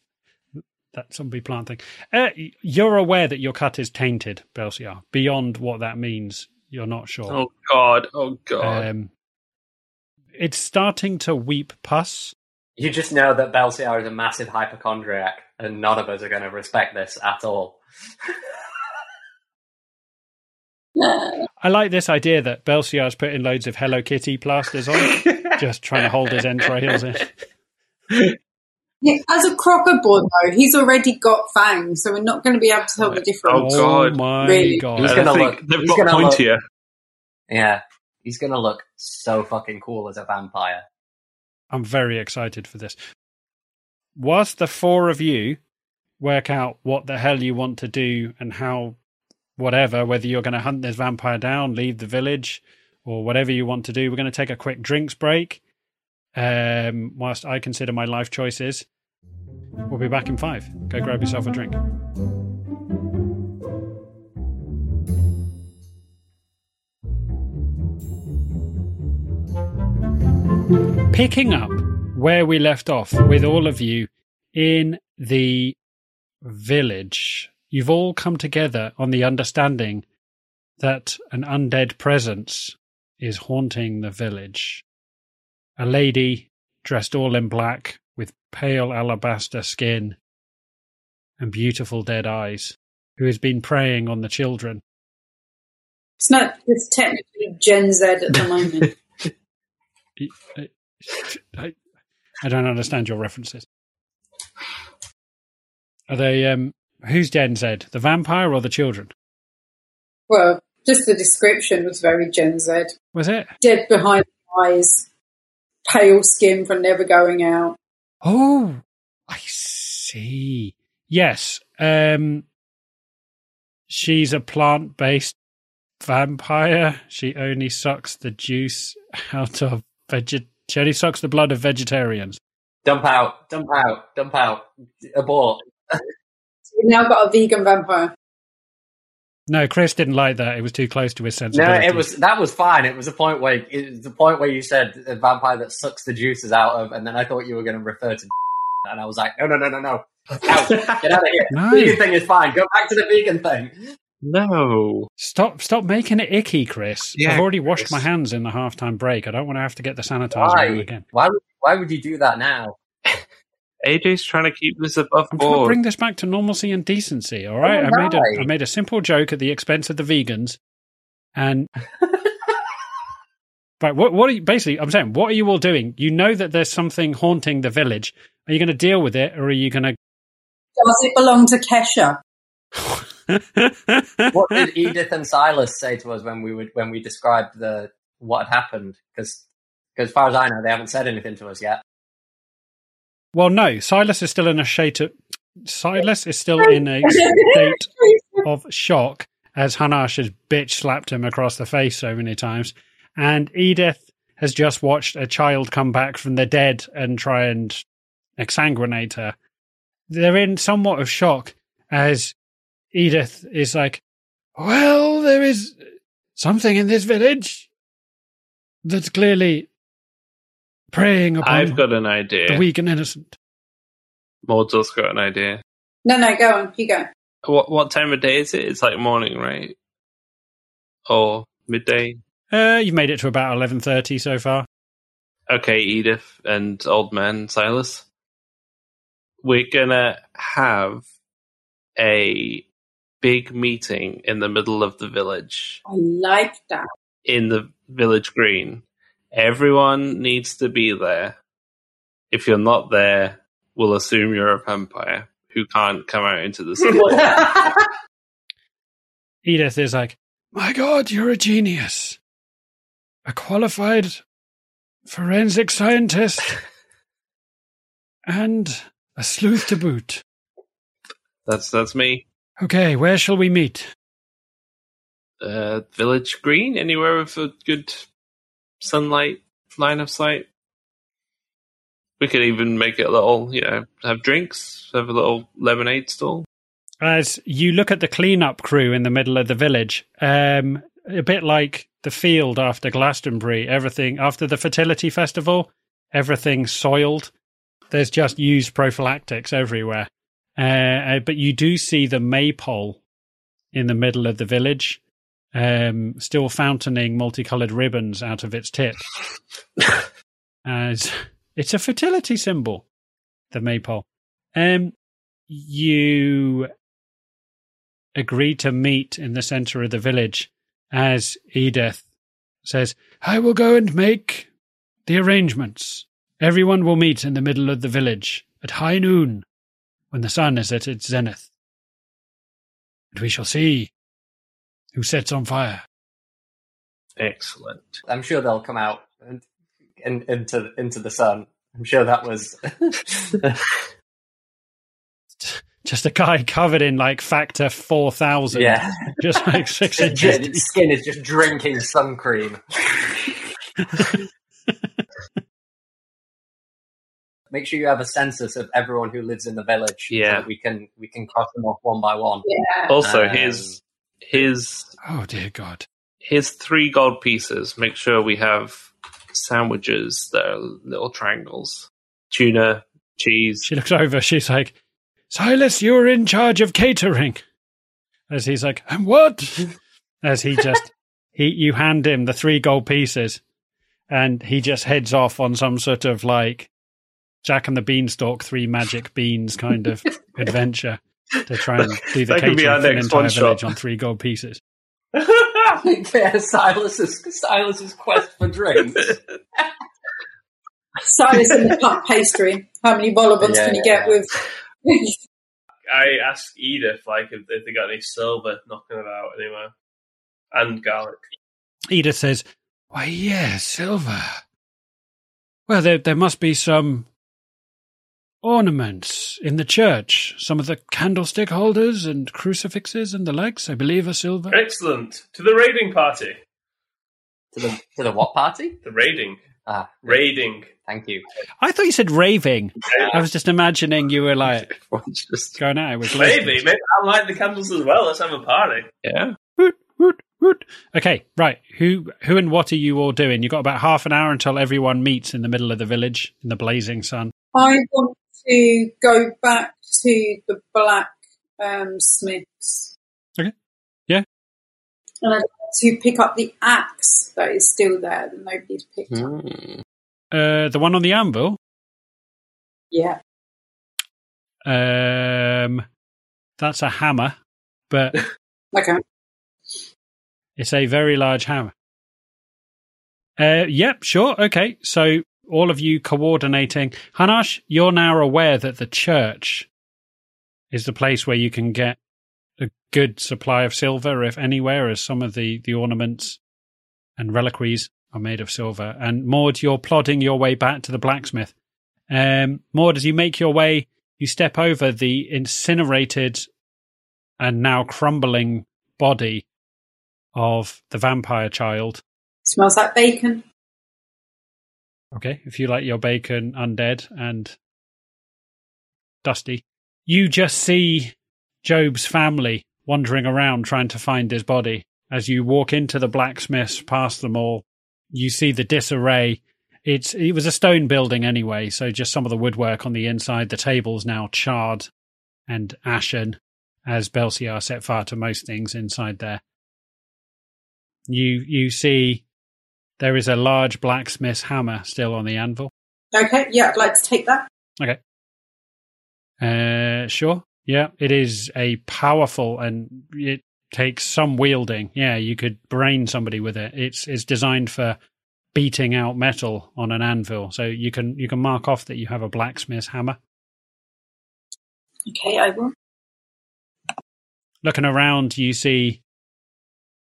that zombie plant thing. Uh, you're aware that your cut is tainted, Belciar. Beyond what that means, you're not sure. Oh god, oh god. Um, it's starting to weep pus. You just know that Belciar is a massive hypochondriac, and none of us are going to respect this at all. I like this idea that Belciar's putting loads of Hello Kitty plasters on, just trying to hold his entrails in. Yeah, as a crocodile, though, he's already got fangs, so we're not going to be able to tell the oh difference. Oh, God. my Really? god! He's gonna look- they've he's got gonna look- Yeah, he's going to look so fucking cool as a vampire. I'm very excited for this. Whilst the four of you work out what the hell you want to do and how, whatever, whether you're going to hunt this vampire down, leave the village, or whatever you want to do, we're going to take a quick drinks break. Um, whilst I consider my life choices, we'll be back in five. Go grab yourself a drink. Picking up where we left off with all of you in the village, you've all come together on the understanding that an undead presence is haunting the village. A lady dressed all in black with pale alabaster skin and beautiful dead eyes, who has been preying on the children. It's not. It's technically Gen Z at the moment. I, I don't understand your references. Are they um who's Gen Z? The vampire or the children? well, just the description was very Gen Z. Was it? Dead behind the eyes, pale skin from never going out. Oh, I see. Yes. Um she's a plant-based vampire. She only sucks the juice out of veget she only sucks the blood of vegetarians. Dump out, dump out, dump out, abort. We've now got a vegan vampire. No, Chris didn't like that. It was too close to his No, it was that was fine. It was the point where it was the point where you said a vampire that sucks the juices out of, and then I thought you were going to refer to, and I was like, no, no, no, no, no, out, get out of here. No. Vegan thing is fine. Go back to the vegan thing. No. Stop stop making it icky, Chris. Yeah, I've already washed Chris. my hands in the halftime break. I don't want to have to get the sanitizer Why? again. Why? would- Why would you do that now? AJ's trying to keep this above I'm trying to board. bring this back to normalcy and decency, all right? Oh, I made a made a simple joke at the expense of the vegans. And Right, what what are you basically I'm saying, what are you all doing? You know that there's something haunting the village. Are you gonna deal with it or are you gonna Does it belong to Kesha? What did Edith and Silas say to us when we would when we described the what had happened? Because as far as I know, they haven't said anything to us yet. Well no, Silas is still in a state of Silas is still in a state of shock as Hunnarsh has bitch slapped him across the face so many times. And Edith has just watched a child come back from the dead and try and exsanguinate her. They're in somewhat of shock as Edith is like, Well, there is something in this village that's clearly preying upon I've got an idea. the weak and innocent. Maud's got an idea. No, no, go on. You go. What what time of day is it? It's like morning, right? Or midday? Uh, you've made it to about 11.30 so far. Okay, Edith and old man Silas. We're gonna have a big meeting in the middle of the village, I like that. in the village green. Everyone needs to be there. If you're not there, we'll assume you're a vampire who can't come out into the sun. Edith is like, My God, you're a genius. A qualified forensic scientist. and a sleuth to boot. that's that's me. Okay, where shall we meet? Uh, village green, anywhere with a good sunlight line of sight. We could even make it a little, you know, have drinks, have a little lemonade stall. As you look at the cleanup crew in the middle of the village, um, a bit like the field after Glastonbury, everything after the fertility festival, everything soiled. There's just used prophylactics everywhere. Uh, uh, but you do see the maypole in the middle of the village, um, still fountaining multicolored ribbons out of its tip. As it's a fertility symbol, the maypole. Um, you agree to meet in the center of the village as Edith says, I will go and make the arrangements. Everyone will meet in the middle of the village at high noon when the sun is at its zenith. And we shall see who sets on fire. Excellent. I'm sure they'll come out and, in, into into the sun. I'm sure that was. Just a guy covered in like factor 4000. yeah, Just like six His skin is just drinking sun cream. Make sure you have a census of everyone who lives in the village. so Yeah. that we can we can cross them off one by one. Yeah. Also, Um, his his Oh, dear God. his three gold pieces. Make sure we have sandwiches that are little triangles, tuna, cheese. She looks over. She's like, Silas, you're in charge of catering. As he's like, and what? As he just, he, you hand him the three gold pieces and he just heads off on some sort of like Jack and the Beanstalk, three magic beans kind of adventure to try and do the That could be catering for an entire one shot. village on three gold pieces. yeah, Silas's Silas's quest for drinks. Silas and the puff pastry. How many bolibons Yeah, can you yeah, get with? I asked Edith like if, if they got any silver knocking about anywhere, and garlic. Edith says, Why, yeah, silver. Well, there, there must be some ornaments in the church. Some of the candlestick holders and crucifixes and the likes, I believe, are silver. Excellent. To the raiding party. To the to the what party? The raiding. Ah, Raiding. thank you. I thought you said raving. I was just imagining you were like just going out with Maybe. lesbians. Maybe I light the candles as well. Let's have a party. yeah. Woot, woot, woot. Okay, right. Who, who, and what are you all doing? You've got about half an hour until everyone meets in the middle of the village in the blazing sun. I want to go back to the black um, smiths. Okay. Yeah. And I'd like to pick up the axe that is still there that nobody's picked up. Mm. Uh, the one on the anvil. Yeah. Um, that's a hammer, but Okay. it's a very large hammer. Uh, yep, sure, okay. So all of you coordinating. Hunnarsh, you're now aware that the church is the place where you can get a good supply of silver, if anywhere, as some of the, the ornaments and reliquaries are made of silver. And Maud, you're plodding your way back to the blacksmith. Um, Maud, as you make your way, you step over the incinerated and now crumbling body of the vampire child. Smells like bacon. Okay, if you like your bacon undead and dusty, you just see Job's family wandering around trying to find his body. As you walk into the blacksmiths, past them all, you see the disarray. It's it was a stone building anyway, so just some of the woodwork on the inside. The tables now charred and ashen, as Belciar set fire to most things inside there. You you see there is a large blacksmith's hammer still on the anvil. Okay. Yeah, I'd like to take that. Okay. Uh, sure. Yeah, it is a powerful and it takes some wielding. Yeah, you could brain somebody with it. It's it's designed for beating out metal on an anvil, so you can you can mark off that you have a blacksmith's hammer. Okay, I will. Looking around, you see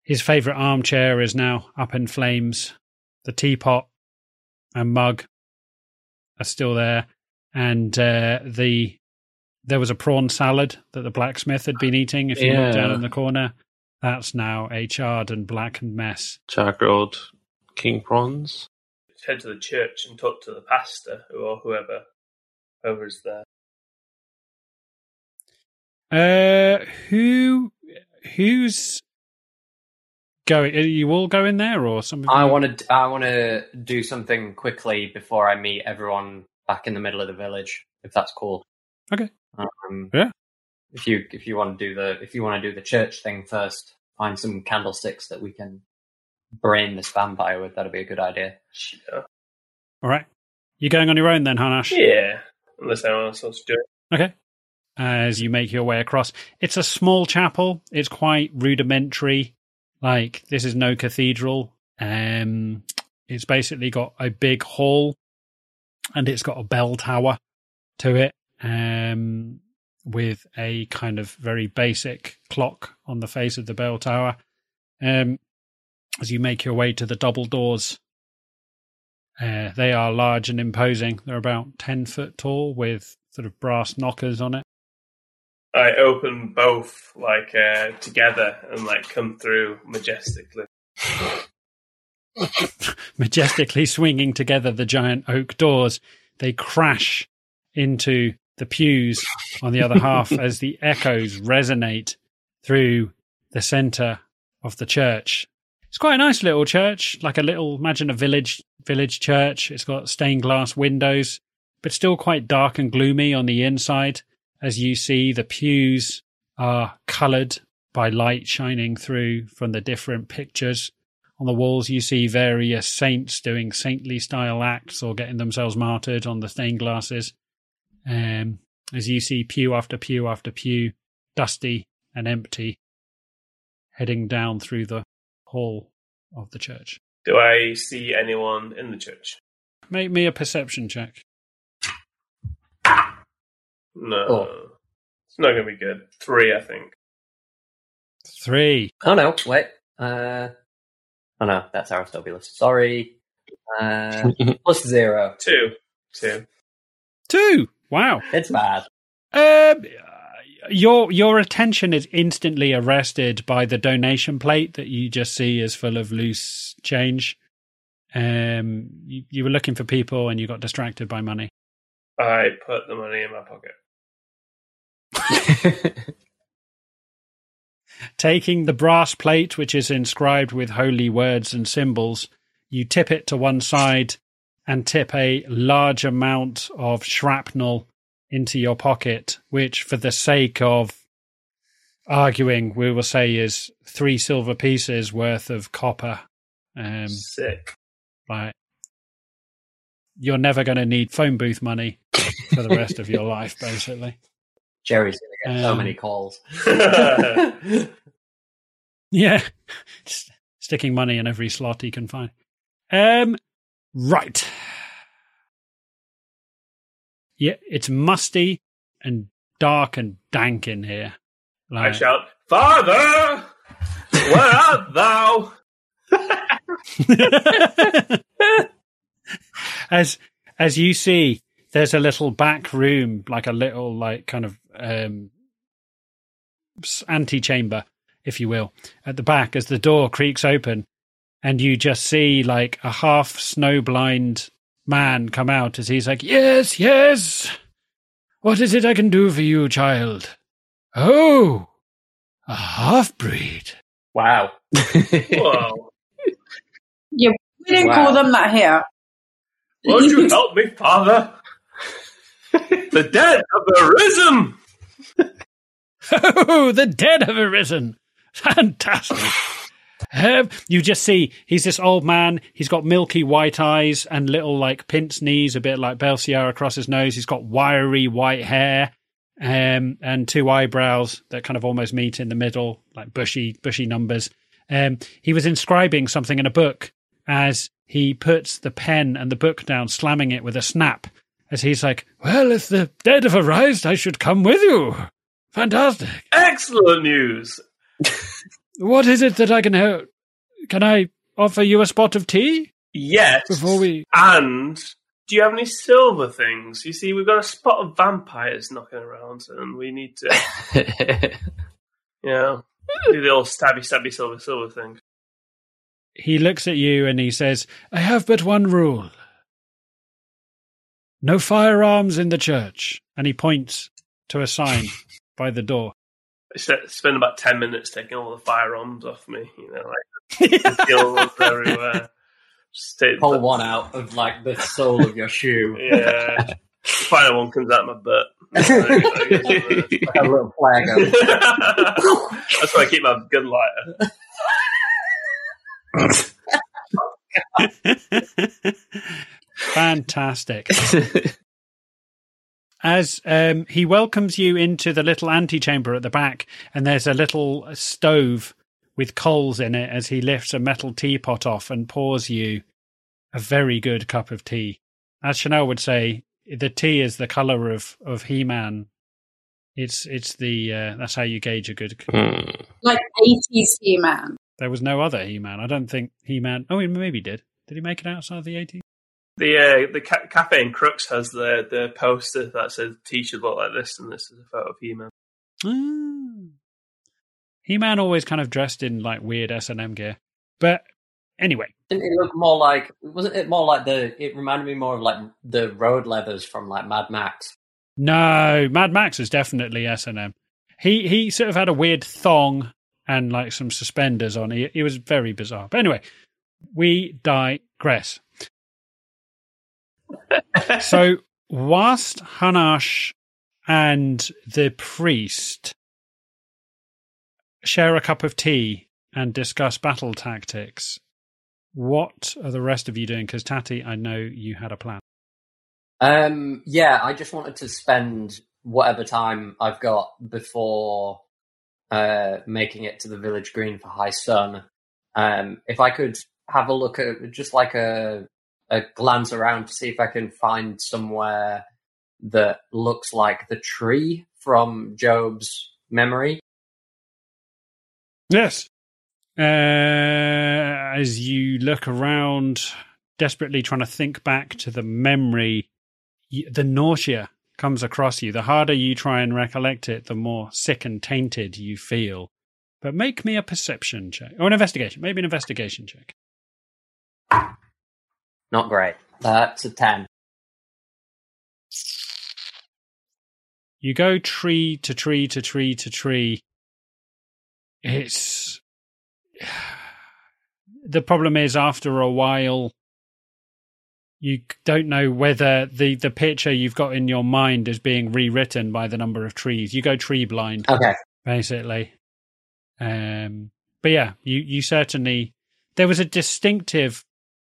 his favorite armchair is now up in flames. The teapot and mug are still there, and uh, the there was a prawn salad that the blacksmith had been eating. If you look down in the corner, that's now a charred and blackened mess. Char grilled king prawns. head to the church and talk to the pastor or whoever, whoever's there. Uh, who, who's going? Are you all going there, or something? I want to. I want to do something quickly before I meet everyone back in the middle of the village. If that's cool. Okay. Um, Yeah. If you if you want to do the if you want to do the church thing first, find some candlesticks that we can brain this vampire with. That'd be a good idea. Yeah. All right. You're going on your own then, Hunnarsh? yeah, unless anyone else wants to do it. Okay. As you make your way across, it's a small chapel. It's quite rudimentary. Like this is no cathedral. Um, it's basically got a big hall, and it's got a bell tower to it. Um, with a kind of very basic clock on the face of the bell tower. Um, as you make your way to the double doors, uh, they are large and imposing. They're about 10 foot tall with sort of brass knockers on it. I open both like uh, together and like come through majestically. Majestically swinging together the giant oak doors, they crash into the pews on the other half as the echoes resonate through the center of the church. It's quite a nice little church, like a little, imagine a village, village church. It's got stained glass windows, but still quite dark and gloomy on the inside. As you see, the pews are colored by light shining through from the different pictures. On the walls, you see various saints doing saintly style acts or getting themselves martyred on the stained glasses. Um, as you see pew after pew after pew, dusty and empty, heading down through the hall of the church. Do I see anyone in the church? Make me a perception check. No. Oh. It's not going to be good. Three, I think. Three. Oh no! Wait. Uh, oh no, that's Aristobulus. Sorry. Uh, plus zero. Two. Two. Two. Wow. It's bad. Um, your your attention is instantly arrested by the donation plate that you just see is full of loose change. Um, you, you were looking for people and you got distracted by money. I put the money in my pocket. Taking the brass plate, which is inscribed with holy words and symbols, you tip it to one side and tip a large amount of shrapnel into your pocket, which, for the sake of arguing, we will say is three silver pieces worth of copper. Um, Sick. like you're never going to need phone booth money for the rest of your life, basically. Jerry's gonna get so Um, many calls. Yeah, Just sticking money in every slot he can find. Um, right. Yeah, it's musty and dark and dank in here. I shout, Father! Where art thou? as as you see, there's a little back room, like a little like kind of um antechamber, if you will, at the back as the door creaks open, and you just see like a half snowblind man come out as he's like, "Yes, yes. What is it I can do for you, child? Oh, a half breed." Wow. Whoa. Yeah, we didn't Wow. call them that here. Won't you help me, Father? The dead have arisen! Oh, the dead have arisen. Fantastic. Um, you just see he's this old man. He's got milky white eyes and little like pince-nez, a bit like Belciar across his nose. He's got wiry white hair um, and two eyebrows that kind of almost meet in the middle, like bushy, bushy numbers. Um, he was inscribing something in a book as he puts the pen and the book down, slamming it with a snap. As he's like, "Well, if the dead have arrived, I should come with you." Fantastic. Excellent news! What is it that I can help? Can I offer you a spot of tea Yes. before we? And do you have any silver things? You see, we've got a spot of vampires knocking around, and we need to, you know, do the old stabby, stabby, silver, silver thing. he looks at you and he says, I have but one rule. No firearms in the church. And he points to a sign by the door. I st- spend about ten minutes taking all the firearms off me. You know, like the gills everywhere. Just take Pull one out of like the sole of your shoe. Yeah, the final one comes out my butt. Like a little flag over. That's why I keep my gun lighter. Oh, Fantastic. As um, he welcomes you into the little antechamber at the back, and there's a little stove with coals in it as he lifts a metal teapot off and pours you a very good cup of tea. As Chanelle would say, the tea is the color of, of He Man. It's it's the uh, that's how you gauge a good. Like 80s He Man. There was no other He Man. I don't think He Man. Oh, he maybe did. Did he make it outside the 80s? The uh, the ca- cafe in Crookes has the the poster that says "T should look like this," and this is a photo of He-Man. Ah. He Man always kind of dressed in like weird S and M gear, but anyway, Didn't it look more like? Wasn't it more like the? It reminded me more of like the road leathers from like Mad Max. no, Mad Max is definitely S and M. He he sort of had a weird thong and like some suspenders on. He, he was very bizarre. But anyway, we digress. So whilst Hunnarsh and the priest share a cup of tea and discuss battle tactics, what are the rest of you doing? Because Tatty, I know you had a plan. Um, yeah, I just wanted to spend whatever time I've got before uh, making it to the village green for High Sun. Um, if I could have a look at just like a a glance around to see if I can find somewhere that looks like the tree from Job's memory. Yes. Uh, as you look around, desperately trying to think back to the memory, the nausea comes across you. The harder you try and recollect it, the more sick and tainted you feel. But make me a perception check or an investigation. Maybe an investigation check. Not great. That's a ten. You go tree to tree to tree to tree. It's the problem is after a while you don't know whether the the picture you've got in your mind is being rewritten by the number of trees. You go tree blind Okay. basically. Um, but yeah, you you certainly there was a distinctive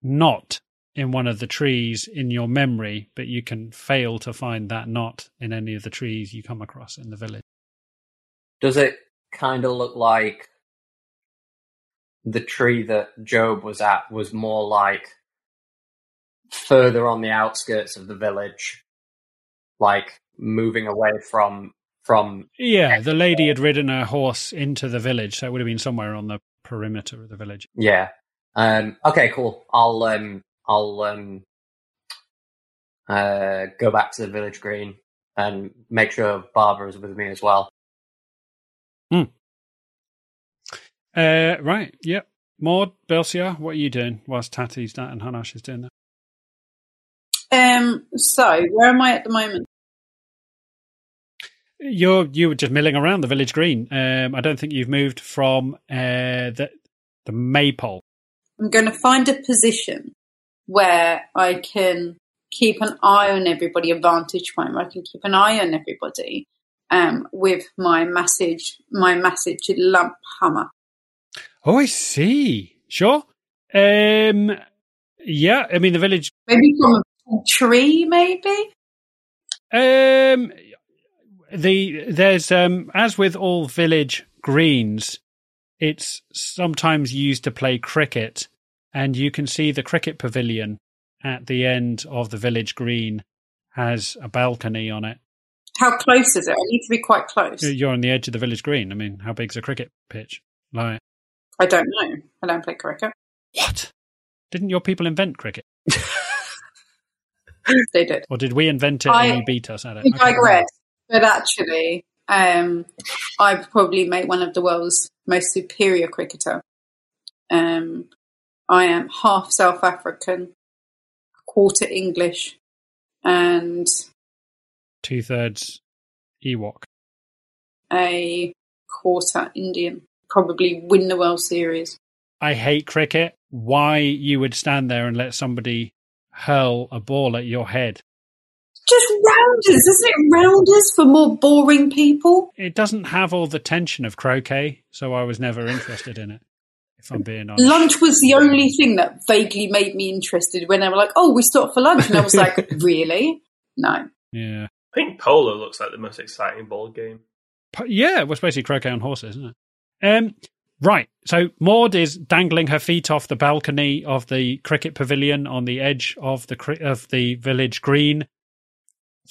knot in one of the trees in your memory, but you can fail to find that knot in any of the trees you come across in the village. Does it kind of look like the tree that Job was at was more like further on the outskirts of the village, like moving away from from Yeah, the lady had ridden her horse into the village, so it would have been somewhere on the perimeter of the village. yeah. Um, okay, cool. I'll um, I'll um, uh, go back to the village green and make sure Barbara's with me as well. Uh, right, yep. Maud, Belciar, what are you doing whilst Tatty's that and Hunnarsh is doing that? Um, so, where am I at the moment? You're you were just milling around the village green. Um, I don't think you've moved from uh, the the maypole. I'm going to find a position where I can keep an eye on everybody, a vantage point where I can keep an eye on everybody um, with my message, my message lamp hammer. Oh, I see. Sure. Um, yeah. I mean, the village. Maybe from a tree, maybe? Um, the there's um as with all village greens, it's sometimes used to play cricket, and you can see the cricket pavilion at the end of the village green has a balcony on it. How close is it? I need to be quite close. You're on the edge of the village green. I mean, how big's a cricket pitch? Like I don't know. I don't play cricket. what? Didn't your people invent cricket, They did. or did we invent it I- and you beat us at it? Okay. digress. But actually, um, I probably make one of the world's most superior cricketer. Um, I am half South African, quarter English, and Two thirds Ewok. a quarter Indian. Probably win the World Series. I hate cricket. Why you would stand there and let somebody hurl a ball at your head? Just rounders, isn't it? Rounders for more boring people. It doesn't have all the tension of croquet, so I was never interested in it. If I'm being honest. Lunch was the only thing that vaguely made me interested when they were like, "Oh, we stopped for lunch," and I was like, "Really? No." Yeah. I think polo looks like the most exciting ball game. P- Yeah, it was basically croquet on horses, isn't it? Um, right. So Maud is dangling her feet off the balcony of the cricket pavilion on the edge of the of the village green,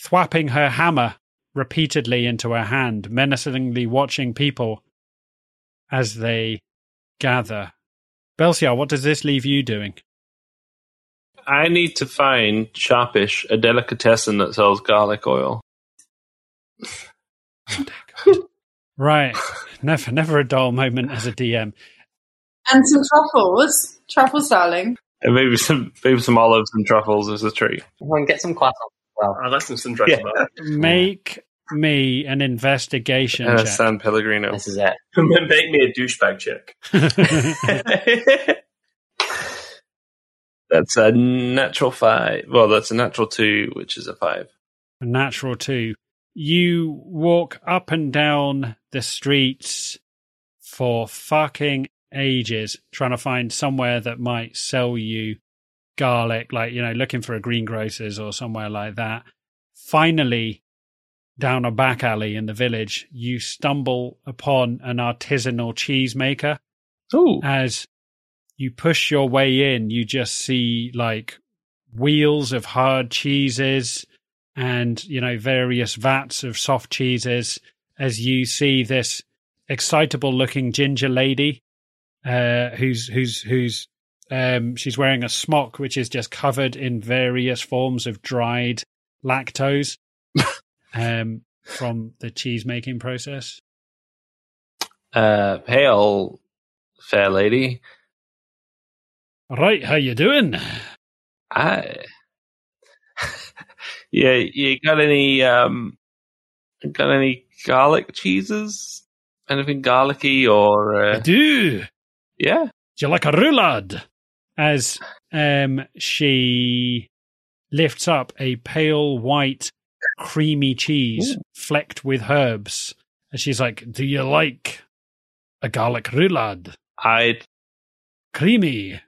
thwapping her hammer repeatedly into her hand, menacingly watching people as they gather. Belciar, what does this leave you doing? I need to find Sharpish, a delicatessen that sells garlic oil. Right. never, never a dull moment as a DM. And some truffles, truffles, darling. And maybe some maybe some olives and truffles as a treat. Well, and get some croissants as well. I like some Cinderella. Yeah. Make me an investigation And a check. San Pellegrino. This is it. Make me a douchebag chick. that's a natural five. Well, that's a natural two, which is a five. a natural two. You walk up and down the streets for fucking ages trying to find somewhere that might sell you garlic, like, you know, looking for a greengrocer's or somewhere like that. Finally, down a back alley in the village, you stumble upon an artisanal cheesemaker Ooh. as you push your way in, you just see like wheels of hard cheeses and, you know, various vats of soft cheeses as you see this excitable looking ginger lady uh, who's, who's, who's, um, she's wearing a smock which is just covered in various forms of dried lactose um, from the cheese making process. Uh, hail, fair lady. Right, how you doing? I. yeah, you got any um, got any garlic cheeses? Anything garlicky or I uh, do. yeah? Do you like a roulade? As um, she lifts up a pale white, creamy cheese Ooh. flecked with herbs. And she's like, Do you like a garlic roulade? I Creamy,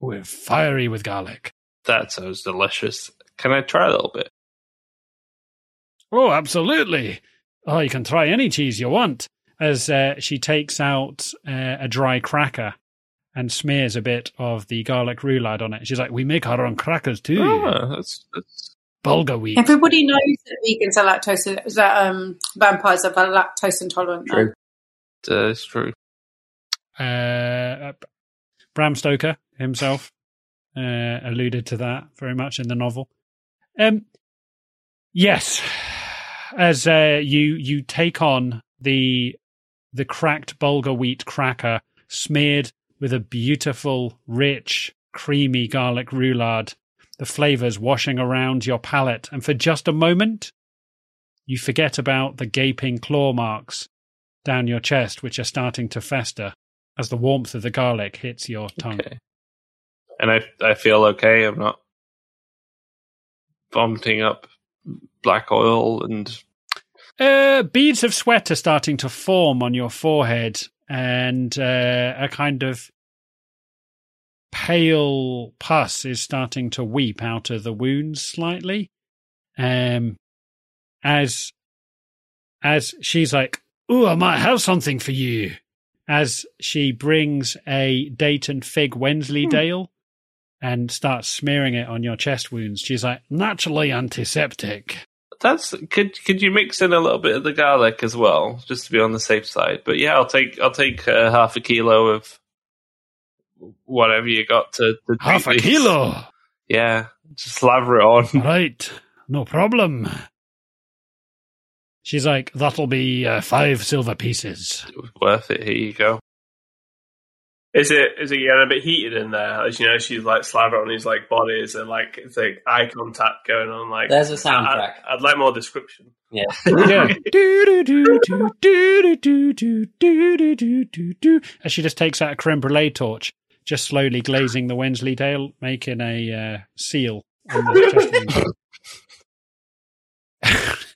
with fiery with garlic. that sounds delicious. Can I try a little bit? Oh, absolutely. Oh, you can try any cheese you want. As uh, she takes out uh, a dry cracker and smears a bit of the garlic roulade on it. She's like, We make our own crackers too. Ah, that's, that's Bulgur wheat. Everybody knows that vegans are lactose. That um, vampires are lactose intolerant. though. True. that's true. uh, Bram Stoker himself uh, alluded to that very much in the novel. Um, yes, as uh, you you take on the the cracked bulgur wheat cracker smeared with a beautiful, rich, creamy garlic roulade, the flavors washing around your palate, and for just a moment, you forget about the gaping claw marks down your chest, which are starting to fester as the warmth of the garlic hits your tongue. Okay. And I I feel okay. I'm not vomiting up black oil and Uh, beads of sweat are starting to form on your forehead, and uh, a kind of pale pus is starting to weep out of the wounds slightly. Um, as as she's like, "Oh, I might have something for you." As she brings a Dayton fig Wensleydale and starts smearing it on your chest wounds, she's like, "Naturally antiseptic." that's could could you mix in a little bit of the garlic as well, just to be on the safe side? But yeah, I'll take I'll take uh, half a kilo of whatever you got to, to half a these. kilo. Yeah, just it on. Right, no problem. She's like, that'll be uh, five silver pieces. It was worth it. Here you go. Is it is it getting a bit heated in there? As you know, she's like slaver on his like bodies and like it's like eye contact going on. Like there's a soundtrack. I, would like more description. Yeah. and she just takes out a creme brulee torch just slowly glazing the Wensleydale, making a uh, seal on the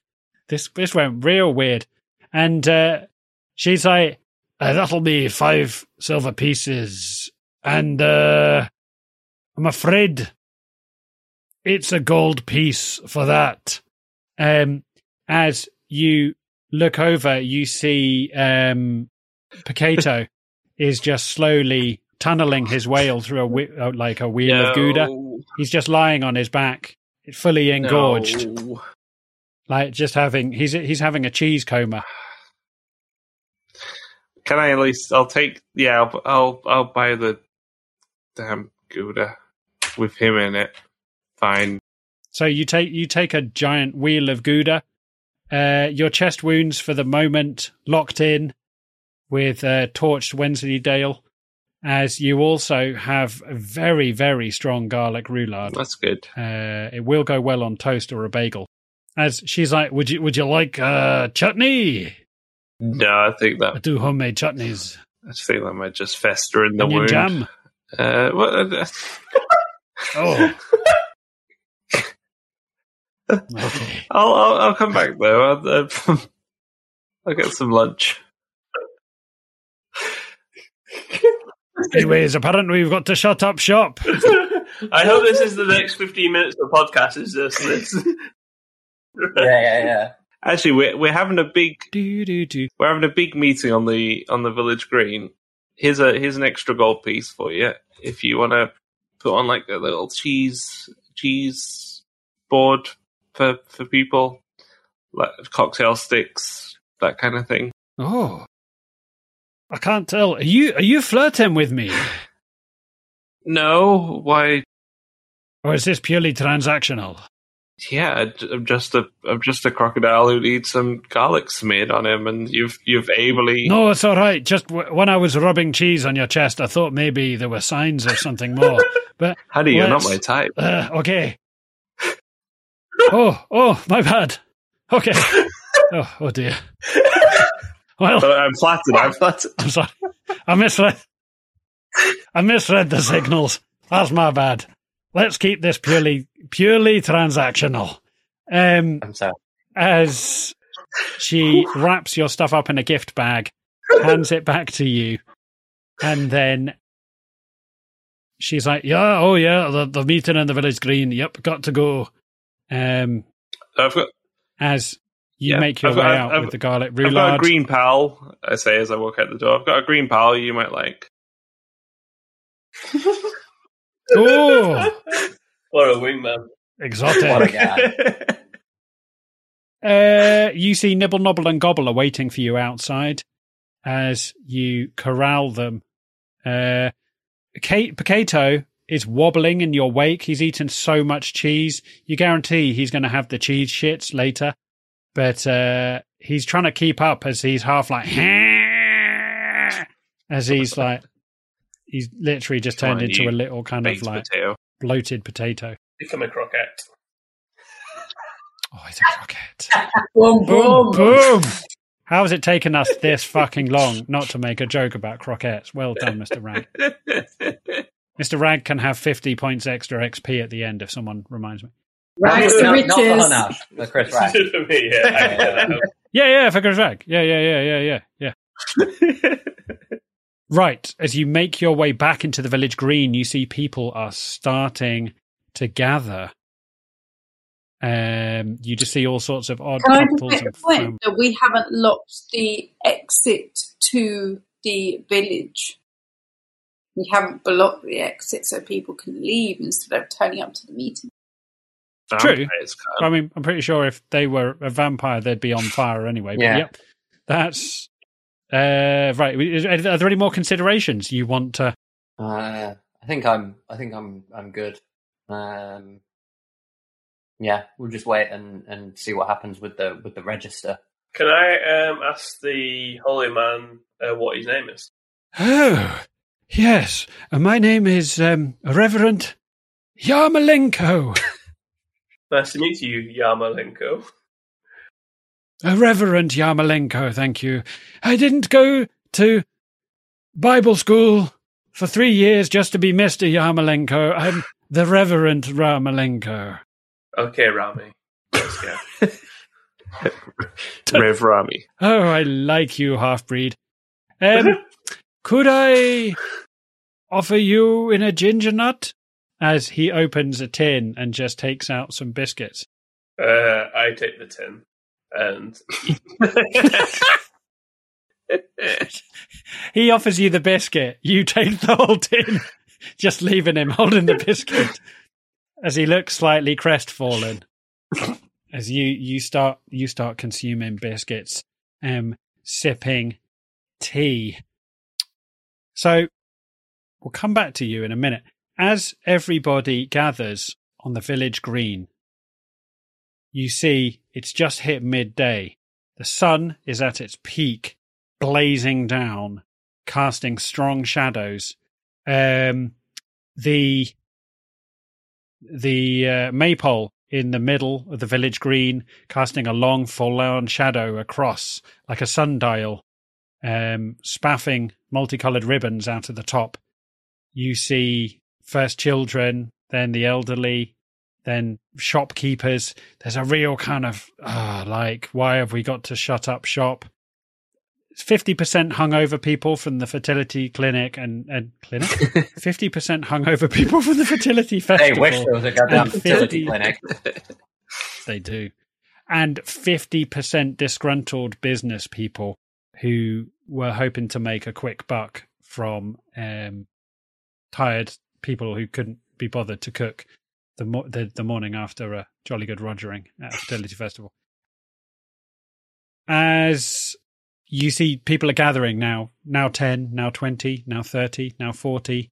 this this went real weird, and uh, she's like, uh, "That'll be five silver pieces," and uh, I'm afraid it's a gold piece for that. Um, as you look over, you see um, Picato is just slowly tunneling his whale through a uh, like a wheel of Gouda. He's just lying on his back, fully engorged, No. like just having he's he's having a cheese coma. Can I at least? I'll take. Yeah, I'll I'll, I'll buy the damn Gouda with him in it. Fine. So you take you take a giant wheel of Gouda. Uh, your chest wounds for the moment locked in with uh, torched Wensleydale, as you also have a very very strong garlic roulade. That's good. Uh, it will go well on toast or a bagel. As she's like, would you would you like uh, chutney? No, I think that I do homemade chutneys, I think that might just fester in the onion wound. jam. Uh, what, uh, Oh, okay. I'll, I'll I'll come back though. I'll, uh, I'll get some lunch. Anyways, apparently we've got to shut up shop. I hope this is the next fifteen minutes of the podcast. Is just this? Yeah, yeah, yeah. Actually, we're we're having a big Do do do. we're having a big meeting on the on the village green. Here's a here's an extra gold piece for you if you want to put on like a little cheese cheese board for for people, like cocktail sticks, that kind of thing. Oh, I can't tell. Are you are you flirting with me, No, why? or is this purely transactional? Yeah, I'm just a I'm just a crocodile who needs some garlic smeared on him, and you've you've ably No, it's all right. Just w- when I was rubbing cheese on your chest, I thought maybe there were signs of something more. But Honey, you're not my type. uh, okay. Oh, oh, my bad. Okay. Oh, oh dear. Well, I'm flattered. I'm flattered. I'm sorry. I misread. I misread the signals. That's my bad. Let's keep this purely purely transactional. Um, I'm sorry. as she wraps your stuff up in a gift bag, hands it back to you, and then she's like, "Yeah, oh yeah, the, the meeting in the village green. Yep, got to go." Um, I've got as you Yeah, make your I've way got- out I've- with the garlic I've got a green pal. I say as I walk out the door. I've got a green pal you might like. Oh, What a wingman! exotic! What a guy. Uh, you see Nibble, Nobble, and Gobble are waiting for you outside as you corral them. Uh, Kate, Picato is wobbling in your wake. He's eaten so much cheese. You guarantee he's going to have the cheese shits later. But uh, he's trying to keep up as he's half like, as he's like, he's literally just turned into a little kind of like potato. bloated potato. Become a croquette. Oh, he's a croquette. Boom, Boom, boom. boom. How has it taken us this fucking long not to make a joke about croquettes? Well done, Mr. Wragg. Mr. Wragg can have 50 points extra XP at the end if someone reminds me. Rags not, to not, not for riches. Chris Wragg. for me, yeah. I get that. Yeah, yeah, for Chris Wragg. Yeah, yeah, yeah, yeah, yeah, yeah. Right. As you make your way back into the village green, you see people are starting to gather. Um, you just see all sorts of odd Can I just couples make a point that we haven't locked the exit to the village? We haven't blocked the exit so people can leave instead of turning up to the meeting. True. Can't. I mean, I'm pretty sure if they were a vampire, they'd be on fire anyway. But Yeah. yep, that's uh, right. Are there any more considerations you want to? Uh, I think I'm. I think I'm. I'm good. Um, yeah, we'll just wait and, and see what happens with the with the register. Can I um, ask the holy man uh, what his name is? Oh, Yes, uh, my name is um, Reverend Yarmolenko. Nice to meet you, Yarmolenko. Reverend Yarmolenko, thank you. I didn't go to Bible school for three years just to be Mr. Yarmolenko. I'm the Reverend Yarmolenko. Okay, Rami. Let's go. Rev Rami. Oh, I like you, half breed. Um, could I offer you in a ginger nut? As he opens a tin and just takes out some biscuits. Uh, I take the tin and He offers you the biscuit. You take the whole tin, just leaving him holding the biscuit as he looks slightly crestfallen. As you you start you start consuming biscuits, um, sipping tea. So we'll come back to you in a minute. As everybody gathers on the village green, you see it's just hit midday. The sun is at its peak, blazing down, casting strong shadows. Um, the the uh, maypole in the middle of the village green, casting a long, forlorn shadow across like a sundial, um, spaffing multicolored ribbons out of the top. You see first children, then the elderly, then shopkeepers. There's a real kind of ah, like, why have we got to shut up shop? Fifty percent hungover people from the fertility clinic and, and clinic. Fifty percent hungover people from the fertility They festival. wish there was a goddamn fertility clinic. They do. And 50% disgruntled business people who were hoping to make a quick buck from um, tired people who couldn't be bothered to cook the, mo- the, the morning after a jolly good rogering at a fertility festival. As you see people are gathering now, now 10, now 20, now 30, now 40.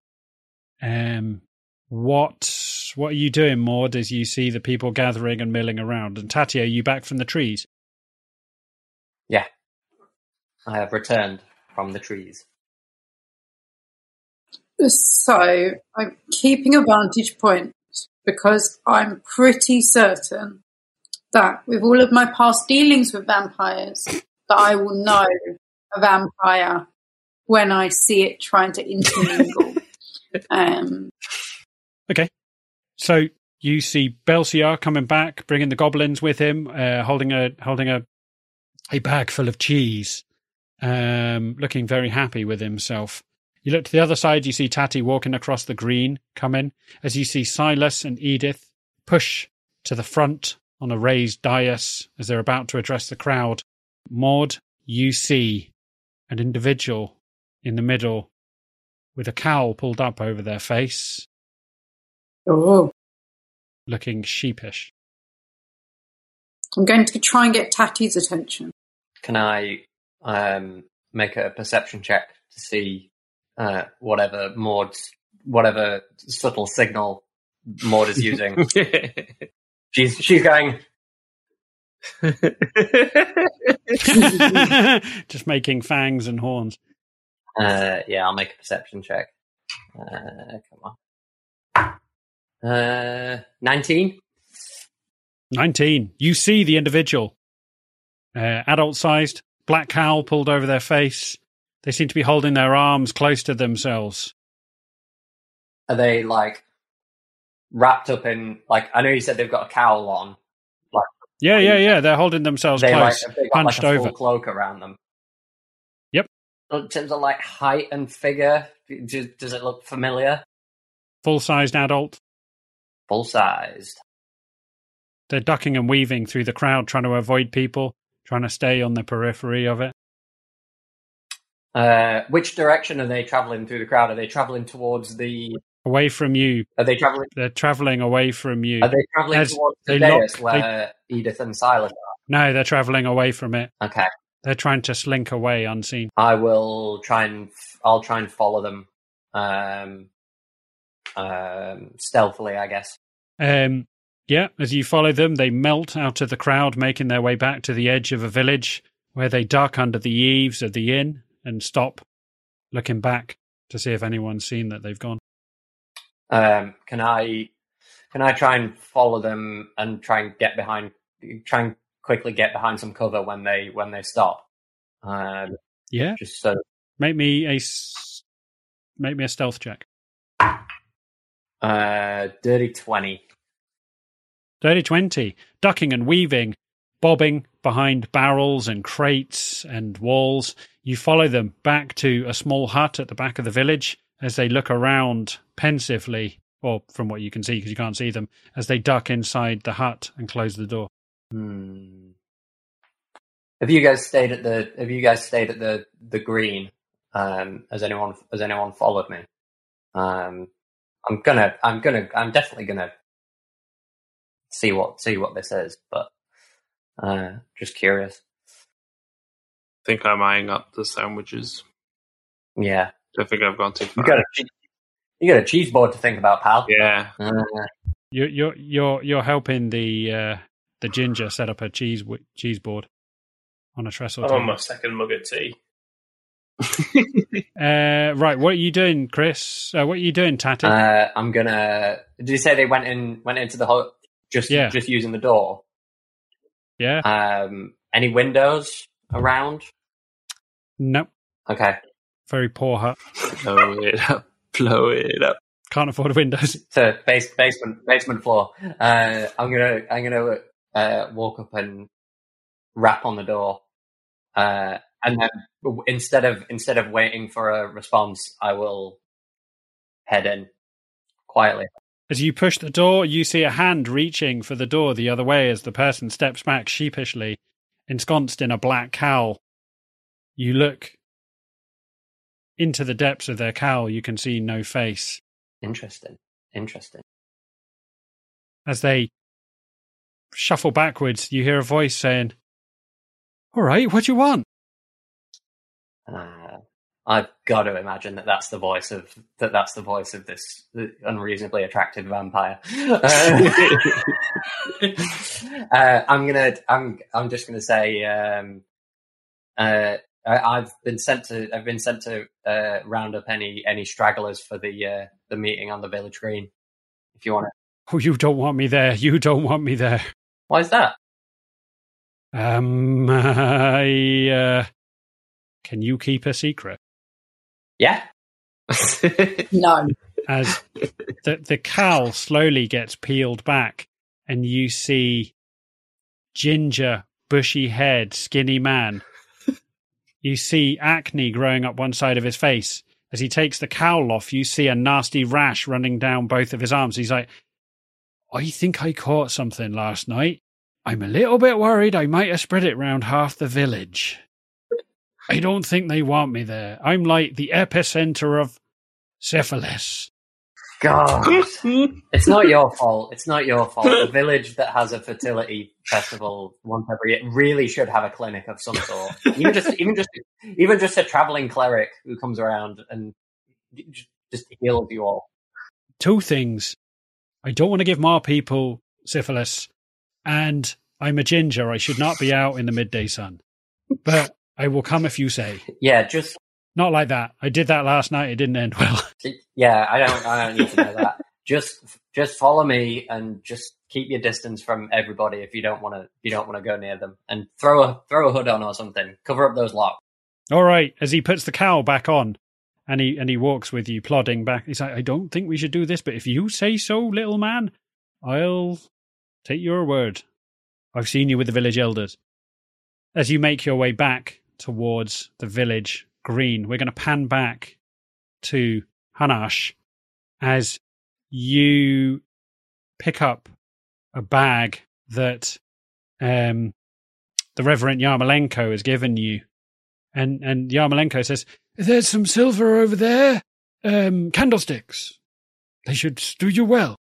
Um, what what are you doing, Maud, as you see the people gathering and milling around? And Tatty, are you back from the trees? Yeah. I have returned from the trees. So I'm keeping a vantage point because I'm pretty certain that with all of my past dealings with vampires, that I will know a vampire when I see it trying to intermingle. um, Okay. So you see Belciar coming back, bringing the goblins with him, uh, holding a holding a a bag full of cheese, um, looking very happy with himself. You look to the other side, you see Tatty walking across the green, coming, as you see Silas and Edith push to the front on a raised dais as they're about to address the crowd. Maud, you see an individual in the middle with a cowl pulled up over their face, oh, looking sheepish. I'm going to try and get Tatty's attention. Can I um, make a perception check to see uh, whatever Maud's, whatever subtle signal Maud is using? she's she's going. Just making fangs and horns. Uh, yeah, I'll make a perception check. Uh, come on. Uh, nineteen. 19. You see the individual. Uh, adult sized, black cowl pulled over their face. They seem to be holding their arms close to themselves. Are they like wrapped up in like? I know you said they've got a cowl on. Yeah, yeah, yeah. They're holding themselves They like close, have got hunched like a over. cloak around them. Yep. In terms of like height and figure, does, does it look familiar? Full sized adult. Full sized. They're ducking and weaving through the crowd, trying to avoid people, trying to stay on the periphery of it. Uh, which direction are they traveling through the crowd? Are they traveling towards the? Away from you. Are they traveling? They're traveling away from you. Are they traveling As towards the they dais lock- they- where Edith and Silas No, they're traveling away from it. Okay, They're trying to slink away unseen. I will try and I'll try and follow them, um, um, stealthily, I guess. Um, yeah, as you follow them, they melt out of the crowd, making their way back to the edge of a village where they duck under the eaves of the inn and stop, looking back to see if anyone's seen that they've gone. Um, can I can I try and follow them and try and get behind, try and quickly get behind some cover when they when they stop? Um, Yeah, just so make me a make me a stealth check. uh, dirty twenty. Dirty 20, ducking and weaving, bobbing behind barrels and crates and walls. You follow them back to a small hut at the back of the village as they look around pensively, or from what you can see because you can't see them, as they duck inside the hut and close the door. Hmm. Have you guys stayed at the Have you guys stayed at the the green? Um, has anyone has anyone followed me? Um, I'm gonna I'm gonna I'm definitely gonna see what see what this is, but uh, just curious. think I'm eyeing up the sandwiches. Yeah, Don't think I've gone too you far. got a you got a cheese board to think about, pal. Yeah. Uh, You're you're you're you're helping the uh, the ginger set up a cheese wi- cheese board on a trestle. I'm on my second mug of tea. Uh, right, what are you doing, Chris? Uh, what are you doing, Tatty? uh, I'm gonna. Did you say they went in went into the hut just Yeah. just using the door? Yeah, Um, any windows around? nope. Okay. Very poor hut. Blow it up. Blow it up. Can't afford windows. So base, basement basement floor. Uh, I'm gonna I'm gonna uh, walk up and rap on the door, uh, and then instead of instead of waiting for a response, I will head in quietly. As you push the door, you see a hand reaching for the door the other way as the person steps back sheepishly, ensconced in a black cowl. You look into the depths of their cowl, you can see no face. Interesting. Interesting. As they shuffle backwards, you hear a voice saying, All right, what do you want? Uh, I've got to imagine that that's the voice of that that's the voice of this unreasonably attractive vampire. Uh, uh, I'm gonna I'm I'm just gonna say um, uh, I, I've been sent to I've been sent to uh, round up any any stragglers for the uh, the meeting on the village green. If you want to, Oh, you don't want me there. You don't want me there. why is that? Um, I, uh, can you keep a secret? Yeah, No. as the the cowl slowly gets peeled back and you see ginger bushy head skinny man. You see acne growing up one side of his face. As he takes the cowl off you see a nasty rash running down both of his arms. He's like i think i caught something last night. I'm a little bit worried i might have spread it round half the village i don't think they want me there i'm like the epicenter of syphilis God, it's not your fault. It's not your fault. A village that has a fertility festival once every year really should have a clinic of some sort. Even just, even just, even just a traveling cleric who comes around and just heals you all. two things. I don't want to give more people syphilis, and I'm a ginger. I should not be out in the midday sun. But I will come if you say. Yeah, just Not like that. I did that last night. It didn't end well. yeah. I don't, I don't need to know that. Just, just follow me and just keep your distance from everybody if you don't want to. You don't want to go near them and throw a throw a hood on or something. Cover up those locks. All right. As he puts the cowl back on, and he and he walks with you, plodding back. He's like, I don't think we should do this, but if you say so, little man, I'll take your word. I've seen you with the village elders. As you make your way back towards the village green, we're going to pan back to Hunnarsh as you pick up a bag that um, the Reverend Yarmolenko has given you. And, and Yarmolenko says, There's some silver over there. Um, candlesticks. They should do you well.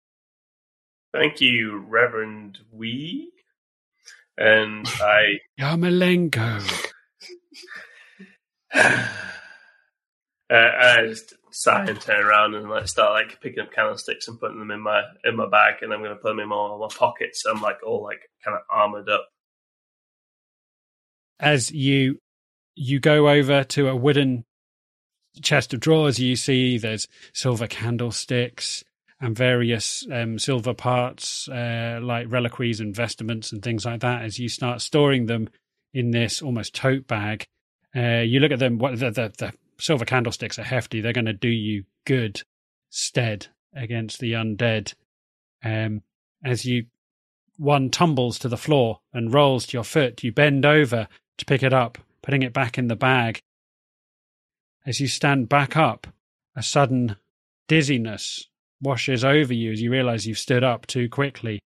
Thank you, Reverend Wee. And I Yarmolenko. Uh, I just sigh and turn around and like start like picking up candlesticks and putting them in my in my bag, and I'm going to put them in my, my pockets. So I'm like all like kind of armored up. As you you go over to a wooden chest of drawers, you see there's silver candlesticks and various um, silver parts, uh, like reliquaries and vestments and things like that. As you start storing them in this almost tote bag, uh, you look at them. What the, the the silver candlesticks are hefty. They're going to do you good stead against the undead. Um, as you one tumbles to the floor and rolls to your foot, you bend over to pick it up, putting it back in the bag. As you stand back up, a sudden dizziness washes over you as you realize you've stood up too quickly.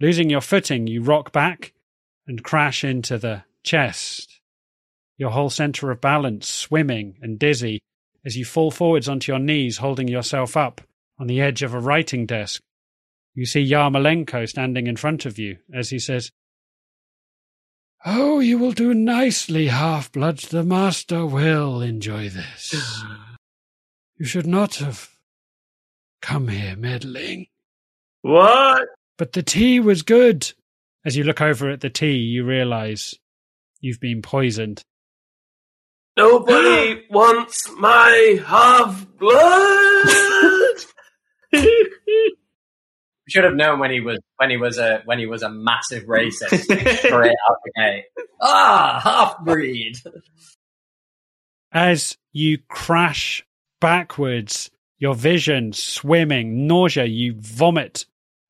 Losing your footing, you rock back and crash into the chest. Your whole center of balance swimming and dizzy as you fall forwards onto your knees, holding yourself up on the edge of a writing desk. You see Yarmolenko standing in front of you as he says, Oh, you will do nicely, half bloods. The master will enjoy this. you should not have come here meddling. What? But the tea was good. As you look over at the tea, you realize you've been poisoned. Nobody wants my half blood. We should have known when he was when he was a when he was a massive racist straight out the gate. Ah, half breed. As you crash backwards, your vision swimming, nausea, you vomit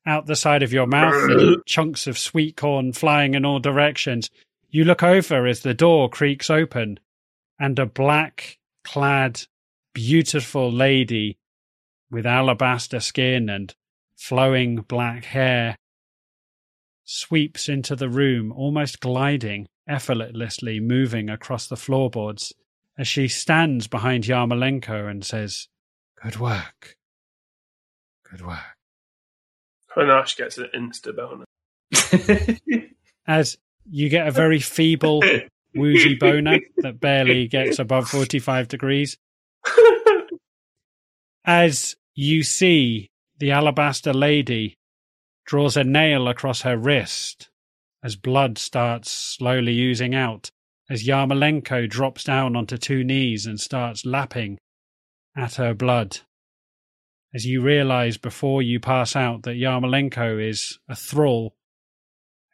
out the side of your mouth, chunks of sweet corn flying in all directions. You look over as the door creaks open, and a black clad, beautiful lady with alabaster skin and flowing black hair sweeps into the room, almost gliding, effortlessly moving across the floorboards as she stands behind Yarmolenko and says, Good work. Good work. Hunnarsh gets an insta bonus. As you get a very feeble, woozy boner that barely gets above 45 degrees. As you see the alabaster lady draws a nail across her wrist as blood starts slowly oozing out, as Yarmolenko drops down onto two knees and starts lapping at her blood. As you realize before you pass out that Yarmolenko is a thrall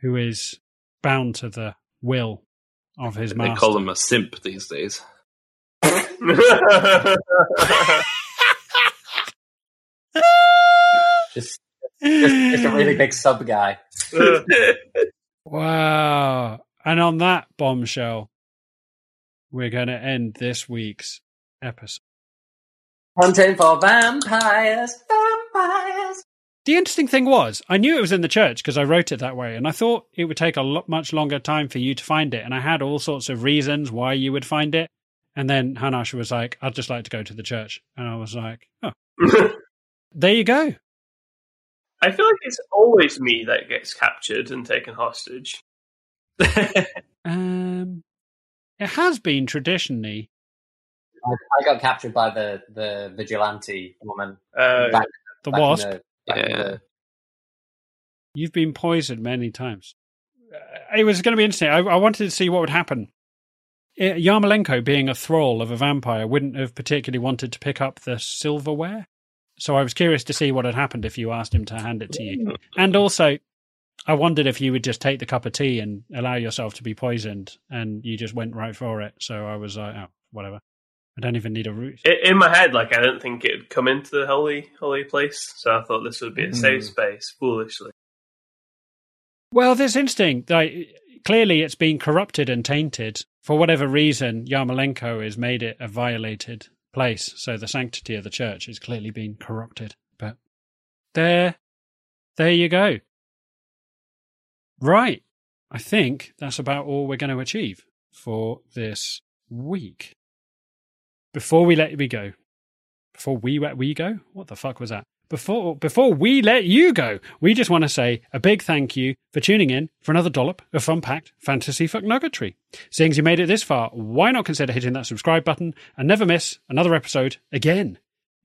who is bound to the will of his master. They call him a simp these days. Just, just, just a really big sub guy. Wow. And on that bombshell, we're going to end this week's episode. Hunting for vampires, vampires. The interesting thing was, I knew it was in the church because I wrote it that way, and I thought it would take a lot much longer time for you to find it. And I had all sorts of reasons why you would find it. And then Hunnarsh was like, I'd just like to go to the church. And I was like, oh, there you go. I feel like it's always me that gets captured and taken hostage. Um, it has been traditionally. I, I got captured by the, the vigilante woman. Uh, back, The back in wasp. the- back in Yeah. You've been poisoned many times. Uh, It was going to be interesting. I, I wanted to see what would happen. Uh, Yarmolenko, being a thrall of a vampire, wouldn't have particularly wanted to pick up the silverware. So I was curious to see what had happened if you asked him to hand it to you. And also, I wondered if you would just take the cup of tea and allow yourself to be poisoned, and you just went right for it. So I was like, oh, whatever. I don't even need a root. i- in my head, like I didn't think it'd come into the holy holy place, so I thought this would be a hmm. safe space. Foolishly, Well, this instinct, like, clearly it's been corrupted and tainted. For whatever reason, Yarmolenko has made it a violated place, so the sanctity of the church has clearly been corrupted. But there, there you go. Right. I think that's about all we're going to achieve for this week. Before we let we go, before we let we go, what the fuck was that? Before before we let you go, we just want to say a big thank you for tuning in for another dollop of fun-packed fantasy fuck nuggetry. Seeing as you made it this far, why not consider hitting that subscribe button and never miss another episode again?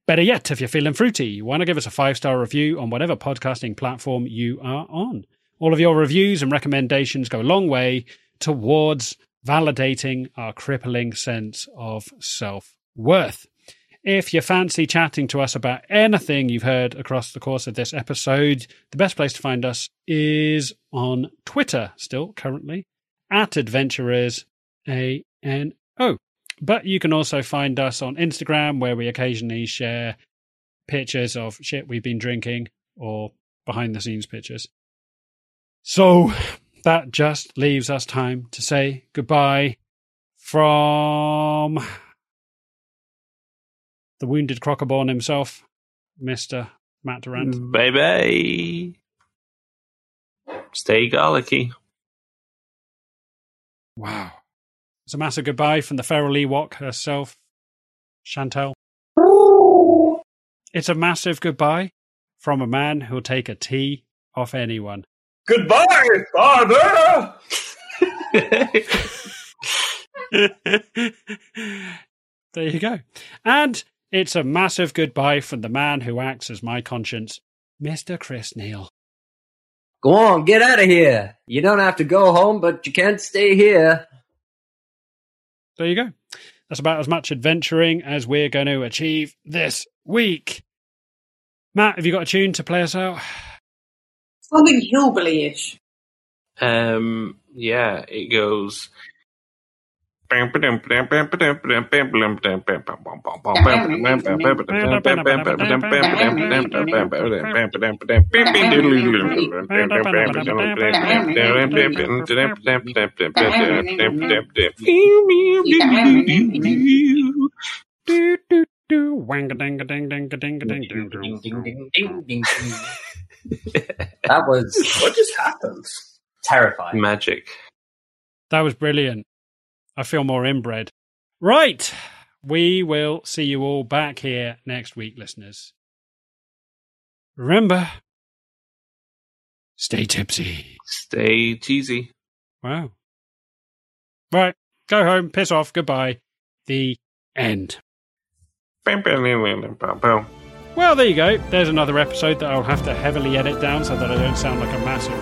Better yet, if you're feeling fruity, why not give us a five-star review on whatever podcasting platform you are on? All of your reviews and recommendations go a long way towards validating our crippling sense of self worth. If you fancy chatting to us about anything you've heard across the course of this episode, the best place to find us is on Twitter, still currently, at Adventurers A N O. But you can also find us on Instagram, where we occasionally share pictures of shit we've been drinking or behind the scenes pictures. So that just leaves us time to say goodbye from the wounded Crocoborn himself, Mr. Matt Durrant. Mm. Bye bye. Stay garlicky. Wow. It's a massive goodbye from the feral Ewok herself, Chantel. It's a massive goodbye from a man who'll take a tea off anyone. Goodbye, father. there you go. And it's a massive goodbye from the man who acts as my conscience, Mr. Chris Neal. Go on, get out of here. You don't have to go home, but you can't stay here. There you go. That's about as much adventuring as we're going to achieve this week. Matt, have you got a tune to play us out? Something hillbilly-ish. Um, yeah, it goes. Do, do, do. Wanga ding ding ding ding ding ding Ding, ding. ding, ding, ding, ding, ding. That was What just happened? terrifying. Magic. That was brilliant. I feel more inbred. Right. We will see you all back here next week, listeners. Remember, stay tipsy. Stay cheesy. Wow. Right. Go home, piss off, goodbye. The end. Well, there you go. There's another episode that I'll have to heavily edit down so that I don't sound like a massive